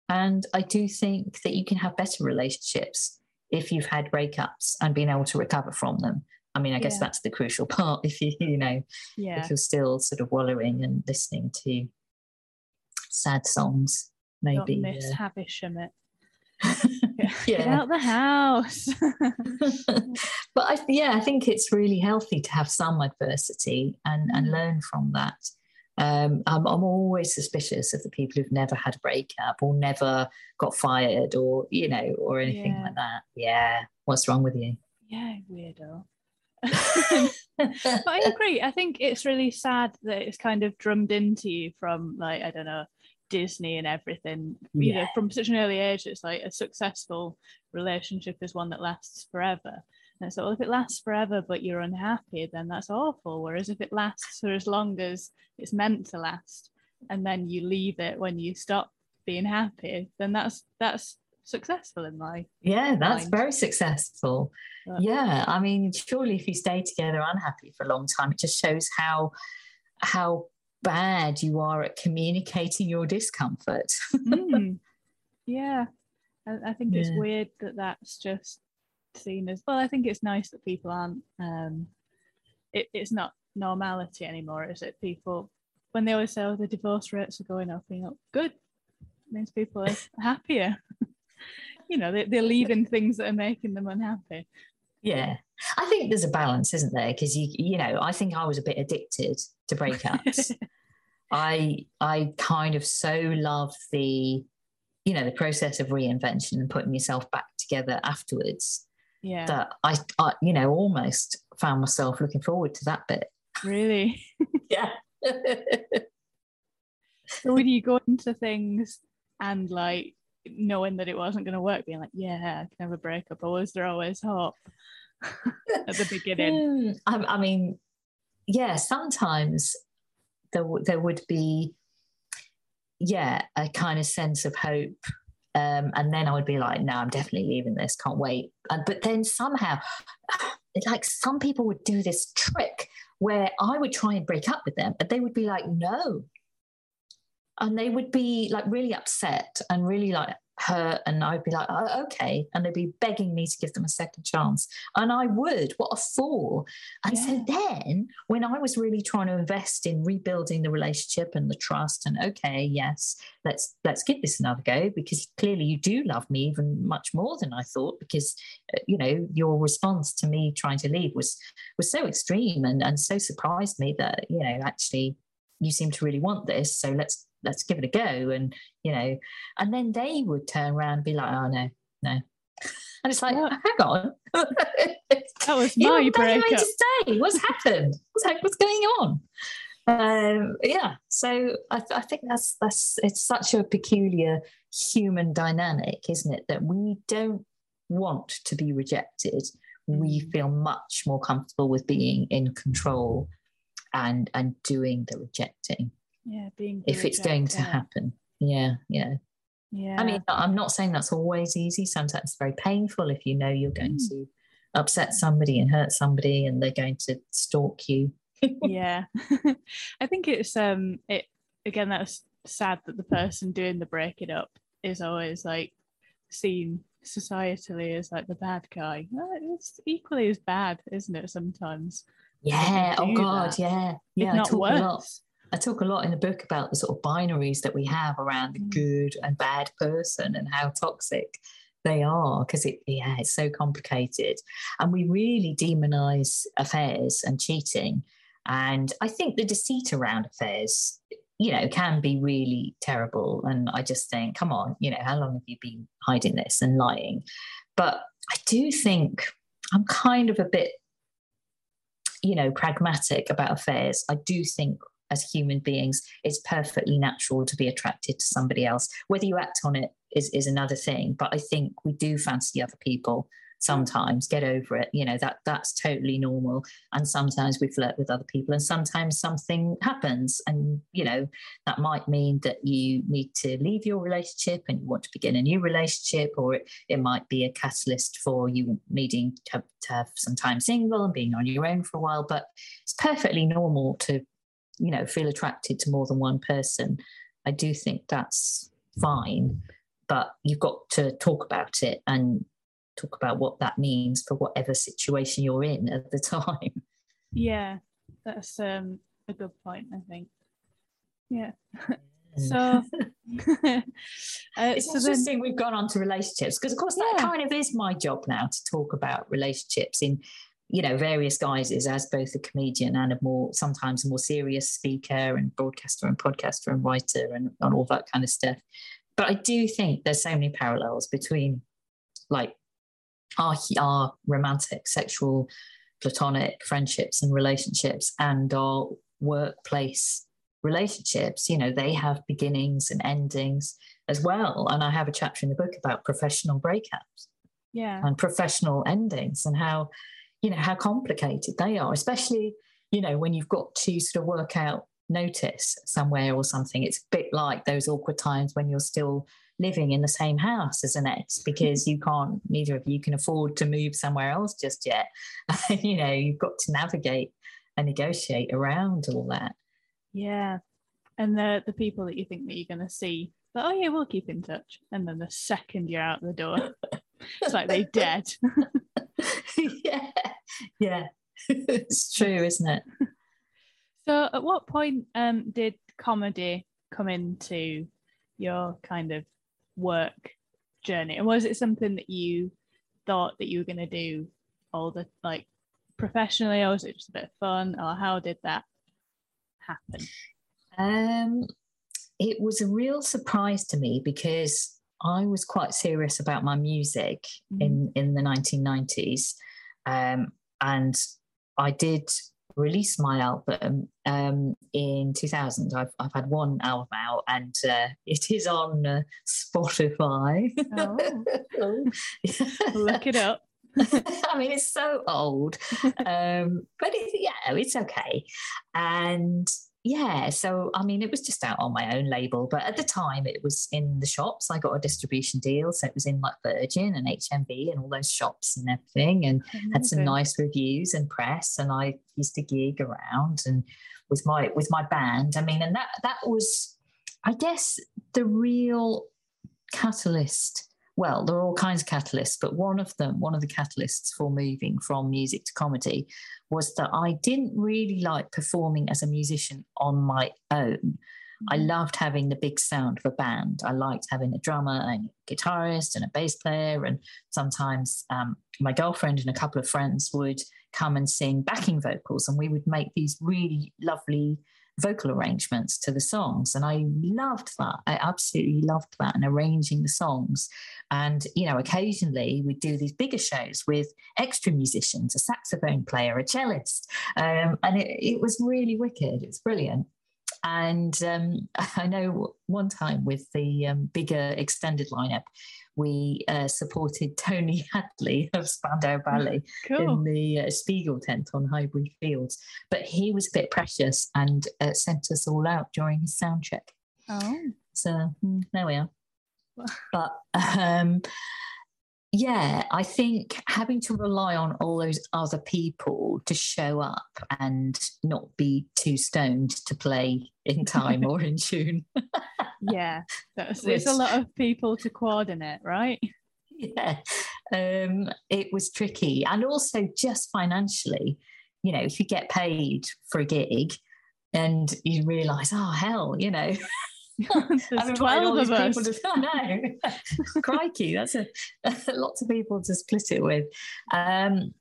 and I do think that you can have better relationships if you've had breakups and been able to recover from them. I mean, I guess yeah. that's the crucial [laughs] part. If you, you know, yeah. if you're still sort of wallowing and listening to sad songs, maybe.
Don't miss uh, Havisham it. yeah. [laughs] Get out the house. [laughs]
but I, yeah, I think it's really healthy to have some adversity and, and mm. learn from that. Um, I'm, I'm, always suspicious of the people who've never had a breakup or never got fired or, you know, or anything yeah. like that. Yeah. What's wrong with you?
Yeah, weirdo. [laughs] but I agree. I think it's really sad that it's kind of drummed into you from, like, I don't know, Disney and everything. You yeah. know, from such an early age, it's like a successful relationship is one that lasts forever. And so, well, if it lasts forever but you're unhappy, then that's awful. Whereas if it lasts for as long as it's meant to last, and then you leave it when you stop being happy, then that's that's successful in life.
Yeah, that's mind. very successful. But, yeah, I mean, surely if you stay together unhappy for a long time, it just shows how how bad you are at communicating your discomfort. [laughs]
mm, yeah, I, I think yeah. it's weird that that's just seen as well. I think it's nice that people aren't. Um, it, it's not normality anymore, is it? People when they always say, "Oh, the divorce rates are going up," you know, good it means people are [laughs] happier. [laughs] you know, they, they're leaving things that are making them unhappy.
Yeah, I think there's a balance, isn't there? Because you, you know, I think I was a bit addicted to breakups. [laughs] I, I kind of so love the, you know, the process of reinvention and putting yourself back together afterwards
yeah.
that I, I, you know, almost found myself looking forward to that bit.
Really? [laughs]
yeah.
so when you go into things and like knowing that it wasn't going to work, being like, yeah, I can have a breakup, or was there always hope [laughs] at the beginning?
Mm, I, I, mean, yeah, sometimes there, w- there would be, yeah, a kind of sense of hope um, and then I would be like, no, I'm definitely leaving this, can't wait. But then somehow, [sighs] like some people would do this trick where I would try and break up with them, but they would be like, no. And they would be like really upset and really like, hurt and I'd be like, oh, okay. And they'd be begging me to give them a second chance. And I would. What a fool. And yeah. so then when I was really trying to invest in rebuilding the relationship and the trust and okay, yes, let's let's give this another go because clearly you do love me even much more than I thought because uh, you know your response to me trying to leave was was so extreme and, and so surprised me that, you know, actually you seem to really want this. So let's let's give it a go. And, you know, and then they would turn around and be like, oh, no, no. And it's like, hang on. [laughs]
that was my breakup.
to stay. What's happened? What's, what's going on? Um, yeah, so I, th- I, think that's that's it's such a peculiar human dynamic, isn't it? That we don't want to be rejected. We mm. feel much more comfortable with being in control and and doing the rejecting
yeah being
if it's going to happen. Yeah yeah.
Yeah.
i mean i'm not saying that's always easy. Sometimes it's very painful if you know you're going mm. to upset somebody and hurt somebody and they're going to stalk you. [laughs]
Yeah. [laughs] I think it's um it again that's sad that the person doing the breaking up is always like seen societally as like the bad guy. It's equally as bad isn't it sometimes?
Yeah. oh god that. yeah. Yeah if not worse I talk a lot in the book about the sort of binaries that we have around the mm. good and bad person and how toxic They are because it yeah it's so complicated, and we really demonize affairs and cheating, and I think the deceit around affairs you know, can be really terrible. And I just think, come on, you know, how long have you been hiding this and lying? But I do think I'm kind of a bit, you know, pragmatic about affairs. I do think as human beings, it's perfectly natural to be attracted to somebody else. Whether you act on it is, is another thing. But I think we do fancy other people sometimes get over it you know that that's totally normal and sometimes we flirt with other people and sometimes something happens and you know that might mean that you need to leave your relationship and you want to begin a new relationship or it, it might be a catalyst for you needing to to have some time single and being on your own for a while but it's perfectly normal to you know feel attracted to more than one person i do think that's fine but you've got to talk about it and talk about what that means for whatever situation you're in at the [laughs] time.
Yeah, that's um, a good point, I think. Yeah. [laughs] so [laughs]
uh, it's so interesting then, we've gone on to relationships because of course that yeah. kind of is my job now to talk about relationships in you know various guises as both a comedian and a more sometimes a more serious speaker and broadcaster and podcaster and writer and, and all that kind of stuff but i do think there's so many parallels between like our, our romantic, sexual, platonic friendships and relationships and our workplace relationships, you know, they have beginnings and endings as well. And I have a chapter in the book about professional breakups.
Yeah.
And professional endings and how, you know, how complicated they are, especially, you know, when you've got to sort of work out notice somewhere or something. It's a bit like those awkward times when you're still living in the same house as an ex because you can't neither of you can afford to move somewhere else just yet. [laughs] You know you've got to navigate and negotiate around all that.
Yeah. And the the people that you think that you're going to see but oh yeah we'll keep in touch. And then the second you're out the door [laughs] it's like they're dead. [laughs]
Yeah yeah [laughs] it's true isn't it [laughs]
so at what point um did comedy come into your kind of work journey? And was it something that you thought that you were going to do all the like professionally, or was it just a bit of fun, or how did that happen?
Um, it was a real surprise to me because I was quite serious about my music mm. in in the 1990s, um, and I did release my album um, in 2000. I've, I've had one album out and uh, it is on uh, Spotify.
Oh. [laughs] Look it up. [laughs]
I mean, it's so old, um, but it, yeah, it's okay. And yeah, so I mean, it was just out on my own label, but at the time it was in the shops. I got a distribution deal, so it was in like Virgin and HMV and all those shops and everything, and oh, had some nice reviews and press. And I used to gig around and with my with my band. I mean, and that that was, I guess, the real catalyst well, there are all kinds of catalysts, but one of them, one of the catalysts for moving from music to comedy was that I didn't really like performing as a musician on my own. I mm-hmm. loved having the big sound of a band. I liked having a drummer and a guitarist and a bass player. And sometimes um, my girlfriend and a couple of friends would come and sing backing vocals, and we would make these really lovely vocal arrangements to the songs. And I loved that. I absolutely loved that and arranging the songs. And, you know, occasionally we'd do these bigger shows with extra musicians, a saxophone player, a cellist. Um, and it, it was really wicked. It's brilliant. And um, [laughs] I know one time with the um, bigger extended lineup, we uh, supported [laughs] Tony Hadley of Spandau Ballet cool. in the uh, Spiegel tent on Highbury Fields. But he was a bit precious and uh, sent us all out during his sound check.
Oh.
So mm, there we are. [laughs] but um, yeah, I think having to rely on all those other people to show up and not be too stoned to play in time or in tune. [laughs]
yeah, that's, it's a lot of people to coordinate, right?
Yeah, um, it was tricky. And also, just financially, you know, if you get paid for a gig and you realize, oh, hell, you know. [laughs] [laughs]
There's 12 of us.
To, [laughs] no. [laughs] Crikey, that's a, lots of people to split it with. Um,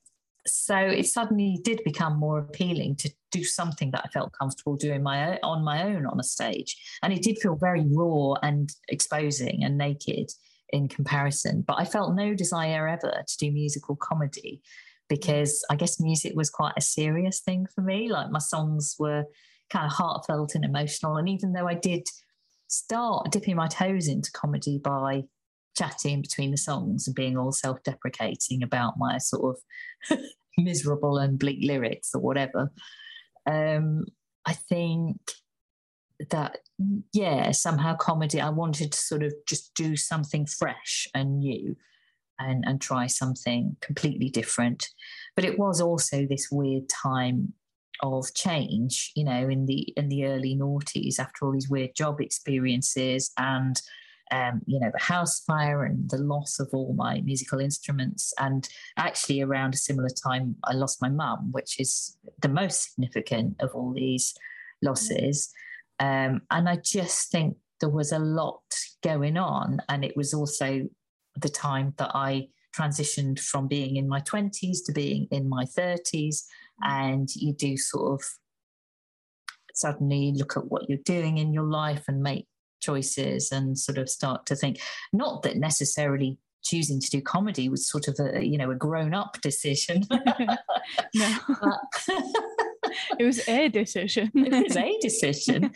so it suddenly did become more appealing to do something that I felt comfortable doing my on my own on a stage, and it did feel very raw and exposing and naked in comparison. But I felt no desire ever to do musical comedy because I guess music was quite a serious thing for me. Like my songs were kind of heartfelt and emotional, and even though I did start dipping my toes into comedy by chatting between the songs and being all self-deprecating about my sort of [laughs] miserable and bleak lyrics or whatever. Um, I think that yeah, somehow comedy. I wanted to sort of just do something fresh and new, and and try something completely different. But it was also this weird time of change, you know, in the in the early noughties after all these weird job experiences and um, you know, the house fire and the loss of all my musical instruments. And actually, around a similar time, I lost my mum, which is the most significant of all these losses. Um, and I just think there was a lot going on. And it was also the time that I transitioned from being in my 20s to being in my 30s. And you do sort of suddenly look at what you're doing in your life and make choices and sort of start to think. Not that necessarily choosing to do comedy was sort of a you know a grown up decision. [laughs]
No. [laughs] It was a decision. [laughs]
It was a decision.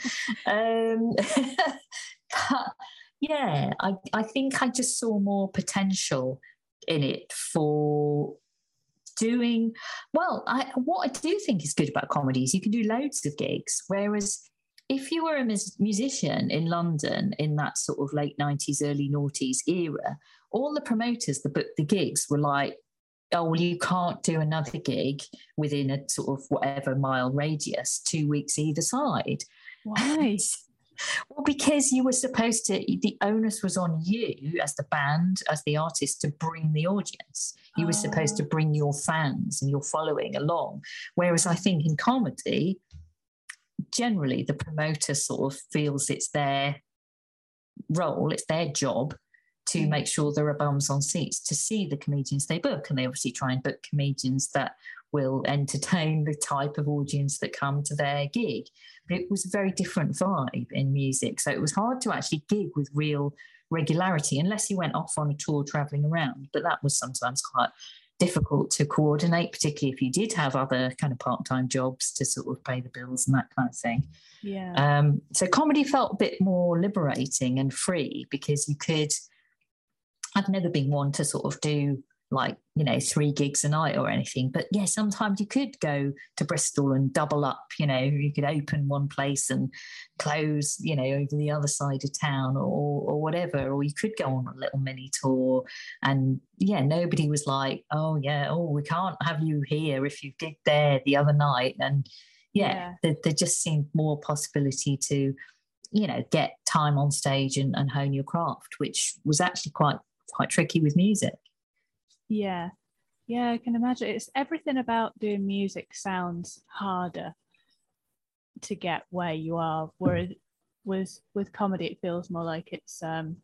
Um, but yeah I, I think i just saw more potential in it for doing well I, what i do think is good about comedy is you can do loads of gigs whereas if you were a musician in London in that sort of late 90s, early noughties era, all the promoters that booked the gigs were like, oh, well, you can't do another gig within a sort of whatever mile radius, two weeks either side.
Why?
Well, because you were supposed to, the onus was on you as the band, as the artist, to bring the audience. You were supposed to oh. bring your fans and your following along. Whereas I think in comedy, generally the promoter sort of feels it's their role, it's their job to mm. make sure there are bums on seats to see the comedians they book. And they obviously try and book comedians that will entertain the type of audience that come to their gig. But it was a very different vibe in music. So it was hard to actually gig with real regularity unless you went off on a tour traveling around. But that was sometimes quite difficult to coordinate, particularly if you did have other kind of part time jobs to sort of pay the bills and that kind of thing.
Yeah.
Um, so comedy felt a bit more liberating and free because you could. I've never been one to sort of do like you know three gigs a night or anything. But yeah sometimes you could go to bristol and double up you know you could open one place and close you know over the other side of town or or whatever. Or you could go on a little mini tour. And yeah nobody was like oh yeah oh we can't have you here if you did there the other night. And yeah, yeah. There, there, just seemed more possibility to you know get time on stage and, and hone your craft which was actually quite quite tricky with music
yeah. Yeah, I can imagine. It's everything about doing music sounds harder to get where you are. Whereas with with comedy it feels more like it's um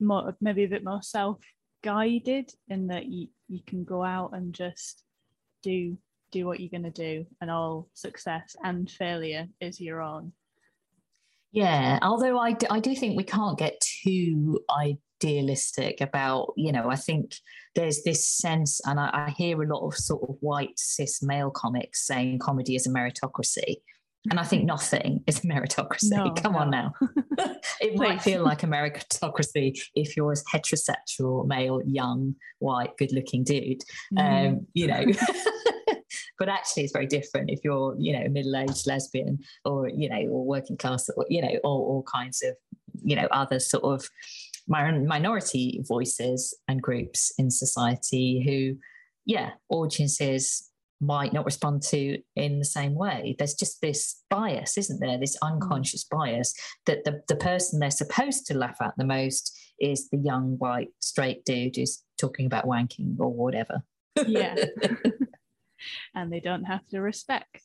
more maybe a bit more self guided in that you, you can go out and just do do what you're going to do and all success and failure is your own
yeah although I do, I do think we can't get too I idealistic about, you know, I think there's this sense, and I, I hear a lot of sort of white cis male comics saying comedy is a meritocracy. And I think nothing is a meritocracy. No, Come no. on now. [laughs] [laughs] it might feel like a meritocracy if you're a heterosexual, male, young, white, good looking dude. Mm. Um, you know. [laughs] but actually it's very different if you're, you know, middle-aged lesbian or, you know, or working class or, you know, all, all kinds of, you know, other sort of minority voices and groups in society who, yeah, audiences might not respond to in the same way. There's just this bias, isn't there? This mm. unconscious bias that the, the person they're supposed to laugh at the most is the young white straight dude who's talking about wanking or whatever.
Yeah. [laughs] and they don't have to respect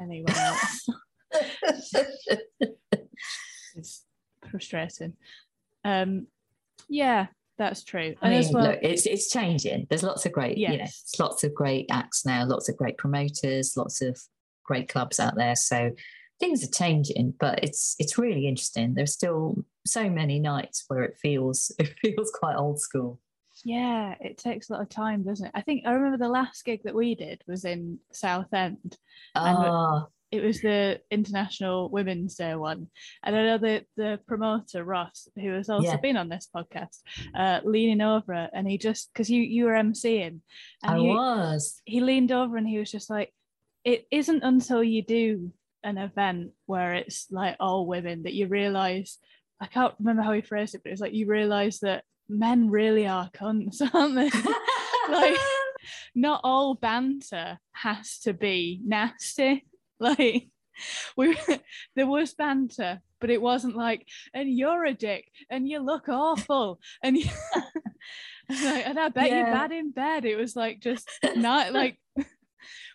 anyone else. [laughs] It's frustrating. Um, yeah, that's true.
I
And as
mean,
well,
look, it's it's changing. There's lots of great, you know,
Yes.
lots of great acts now, lots of great promoters, lots of great clubs out there. So things are changing, but it's it's really interesting. There's still so many nights where it feels [laughs] it feels quite old school.
yeah, it takes a lot of time, doesn't it? I think I remember the last gig that we did was in Southend.
Ah,
It was the International Women's Day one, and I know the the promoter Ross, who has also
Yeah.
been on this podcast, uh, leaning over it, and he just because you you were emceeing, and
I
he,
was.
he leaned over and he was just like, it isn't until you do an event where it's like all women that you realize. I can't remember how he phrased it, but it's like you realize that men really are cunts, [laughs] aren't they? [laughs] like not all banter has to be nasty. [laughs] Like we there was banter, but it wasn't like, and you're a dick and you look awful. And, you, [laughs] like, and I bet you're bad in bed. It was like just [laughs] not like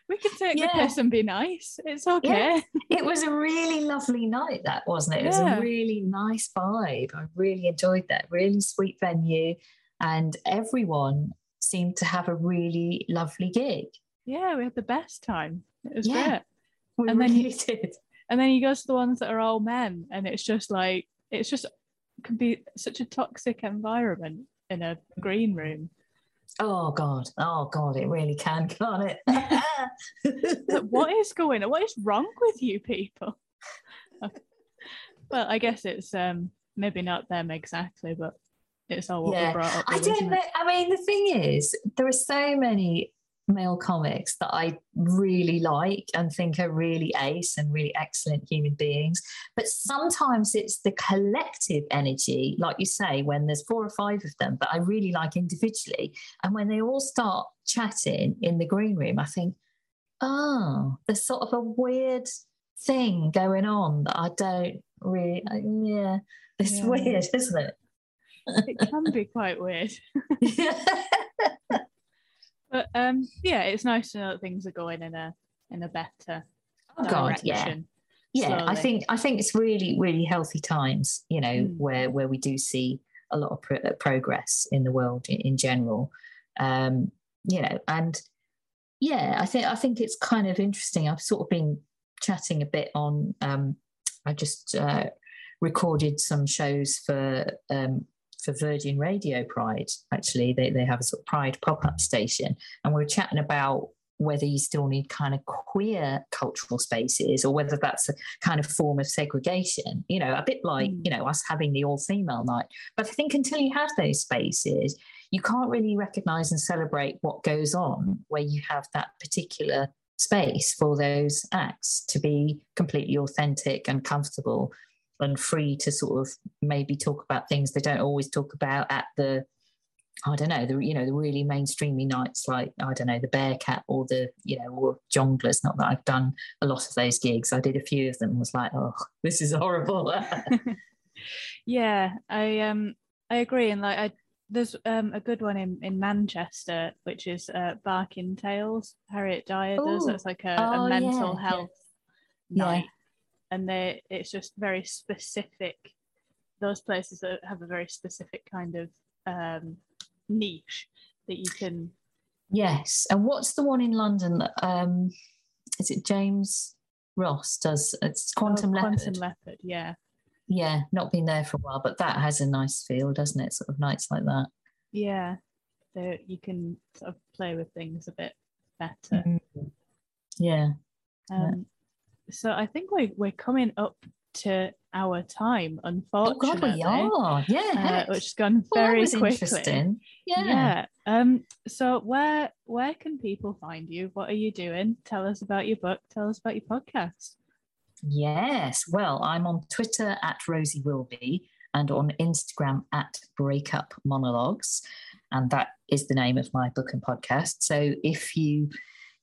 we can take the piss and be nice. It's okay.
it was a really lovely night, that wasn't it? It was a really nice vibe. I really enjoyed that. Really sweet venue, and everyone seemed to have a really lovely gig.
Yeah, we had the best time. It was
Yeah.
great.
We
And then he,
did.
And then he goes to the ones that are all men, and it's just like it's just can be such a toxic environment in a green room.
Oh God! Oh God! It really can, [laughs] can't it? [laughs]
Like, what is going on? What is wrong with you people? well, I guess it's um maybe not them exactly, but it's all what
Yeah.
we're brought up
I don't know.
it?
I mean, the thing is, there are so many male comics that I really like and think are really ace and really excellent human beings. But sometimes it's the collective energy, like you say, when there's four or five of them that I really like individually. And when they all start chatting in the green room, I think, oh, there's sort of a weird thing going on that I don't really, yeah, it's
Yeah.
weird, isn't it?
It can be quite weird. [laughs] [laughs] But um yeah, it's nice to know that things are going in a in a better
oh God, yeah.
direction.
yeah i
slowly.
think i think it's really really healthy times you know
Mm.
where where we do see a lot of pro- uh, progress in the world in, in general um you know and yeah i think i think it's kind of interesting i've sort of been chatting a bit on um i just uh recorded some shows for um for Virgin Radio Pride, actually, they, they have a sort of Pride pop up station, and we we're chatting about whether you still need kind of queer cultural spaces or whether that's a kind of form of segregation, you know, a bit like,
Mm.
you know, us having the all female night. But I think until you have those spaces, you can't really recognize and celebrate what goes on where you have that particular space for those acts to be completely authentic and comfortable and free to sort of maybe talk about things they don't always talk about at the I don't know, the you know, the really mainstreamy nights like I don't know, the Bearcat or the you know, or Jongleurs. Not that I've done a lot of those gigs. I did a few of them. and Was like, oh, this is horrible. [laughs]
yeah, I um I agree, and like I there's um a good one in in Manchester, which is uh Barking Tales. Harriet Dyer does.
Ooh.
That's like a,
Oh,
a mental
yeah.
health
Yeah.
night, and they it's just very specific. Those places that have a very specific kind of um niche that you can.
yes. And what's the one in London? that, Um, is it James Ross does? It's Quantum
oh,
Leopard.
Quantum Leopard, yeah,
yeah, not been there for a while, but that has a nice feel, doesn't it? Sort of nights like that.
yeah. So you can sort of play with things a bit better.
Mm. Yeah. Yeah.
So I think we we're coming up to our time,
Oh
unfortunately.
God, we are. Yeah.
Uh, which has gone
Well,
very
was
quickly.
interesting. Yeah.
Yeah. Um. So where where can people find you? What are you doing? Tell us about your book. Tell us about your podcast.
Yes. Well, I'm on Twitter at Rosie Wilby and on Instagram at Breakup Monologues. And that is the name of my book and podcast. So if you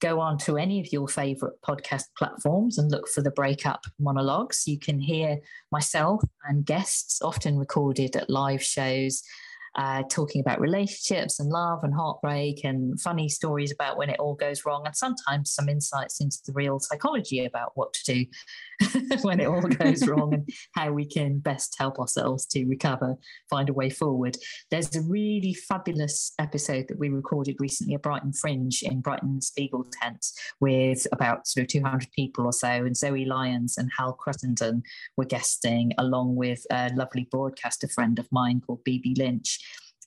go on to any of your favorite podcast platforms and look for the Breakup Monologues, you can hear myself and guests, often recorded at live shows. Uh, talking about relationships and love and heartbreak and funny stories about when it all goes wrong, and sometimes some insights into the real psychology about what to do [laughs] when it all goes [laughs] wrong and how we can best help ourselves to recover, find a way forward. There's a really fabulous episode that we recorded recently at Brighton Fringe in Brighton's Spiegel tent with about sort of 200 people or so, and Zoe Lyons and Hal Cruttenden were guesting along with a lovely broadcaster friend of mine called BB Lynch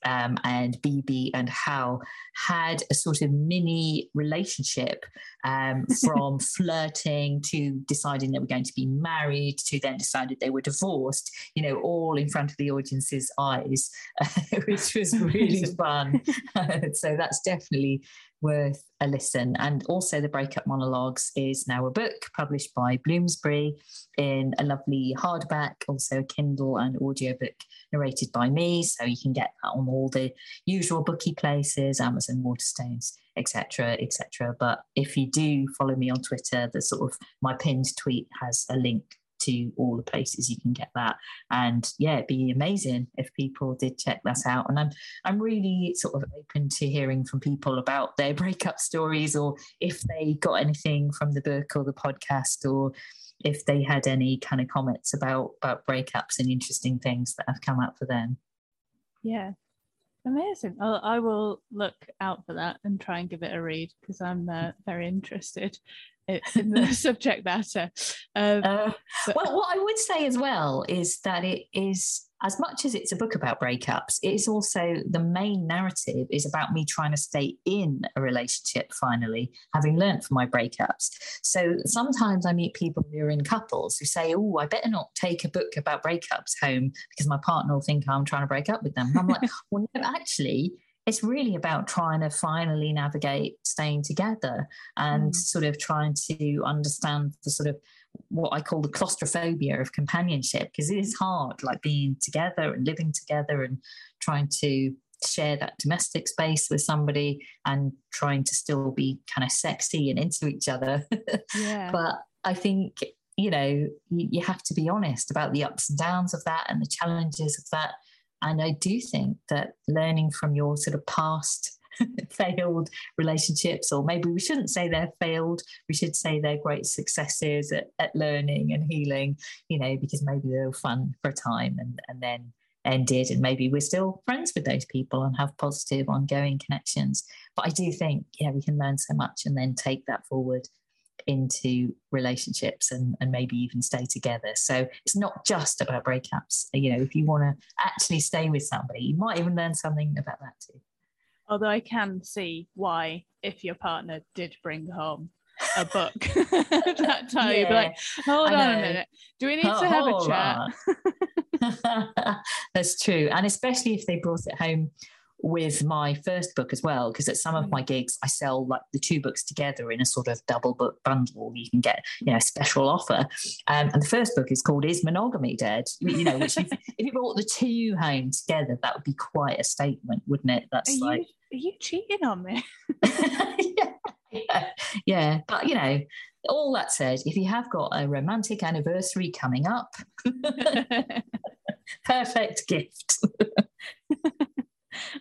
um, and BB and Hal had a sort of mini relationship um, [laughs] from flirting to deciding they were going to be married to then decided they were divorced, you know, all in front of the audience's eyes, [laughs] which was really [laughs] fun. so that's definitely worth a listen. And also, the Breakup Monologues is now a book published by Bloomsbury in a lovely hardback, also a Kindle and audiobook narrated by me. So you can get that on all the usual bookie places, Amazon, Waterstones, etc., etc. But if you do follow me on Twitter, the sort of my pinned tweet has a link to all the places you can get that. And yeah, it'd be amazing if people did check that out. And I'm I'm really sort of open to hearing from people about their [laughs] breakup stories or if they got anything from the book or the podcast or if they had any kind of comments about about breakups and interesting things that have come up for them.
Yeah, amazing. I'll, I will look out for that and try and give it a read because I'm uh, very interested in the [laughs] subject matter. Um,
uh, well, what I would say as well is that it is as much as it's a book about breakups, it is also the main narrative is about me trying to stay in a relationship finally, having learned from my breakups. So sometimes I meet people who are in couples who say, Oh, I better not take a book about breakups home because my partner will think I'm trying to break up with them. And I'm like, [laughs] Well, no, actually, it's really about trying to finally navigate staying together and mm. sort of trying to understand the sort of what I call the claustrophobia of companionship because it is hard, like being together and living together and trying to share that domestic space with somebody and trying to still be kind of sexy and into each other. [laughs] Yeah. but I think, you know, you, you have to be honest about the ups and downs of that and the challenges of that and I do think that learning from your sort of past [laughs] failed relationships, or maybe we shouldn't say they're failed, we should say they're great successes at, at learning and healing, you know, because maybe they were fun for a time and, and then ended. And maybe we're still friends with those people and have positive ongoing connections. But i do think yeah we can learn so much and then take that forward into relationships and, and maybe even stay together. So it's not just about breakups. You know, if you want to actually stay with somebody, you might even learn something about that too.
Although I can see why, if your partner did bring home a book [laughs] that time, yeah, you'd be like, hold on a minute, do we need oh, to have a
chat? [laughs] [laughs] That's true. And especially if they brought it home with my first book as well because at some of my mm. gigs I sell like the two books together in a sort of double book bundle. You can get you know a special offer. Um, and the first book is called is monogamy dead? You know which if, [laughs] if you brought the two home together that would be quite a statement wouldn't it? That's
are
like
you, are you cheating on me?
Yeah, [laughs] [laughs] yeah, yeah. But you know all that said if you have got a romantic anniversary coming up perfect gift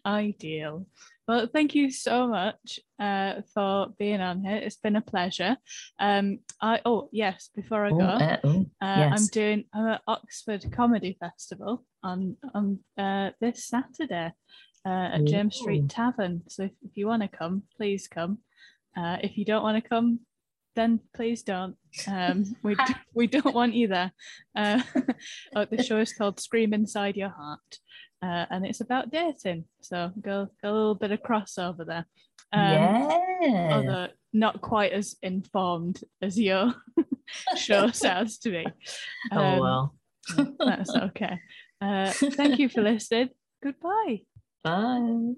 Ideal. Well, thank you so much uh, for being on here. It's been a pleasure. Um, I oh yes, before I go, uh, uh, yes. I'm doing I'm at Oxford Comedy Festival on on uh, this Saturday uh, at James Street Tavern. So if, if you want to come, please come. Uh, if you don't want to come, then please don't. Um, we [laughs] we don't want you there. Uh, [laughs] oh, the show is called Scream Inside Your Heart uh, and it's about dating. So go, go a little bit of crossover there.
Um, yeah.
Although not quite as informed as your [laughs] show [laughs] sounds to me.
Oh, um, oh well.
that's okay. Uh, thank you for [laughs] listening. Goodbye.
Bye.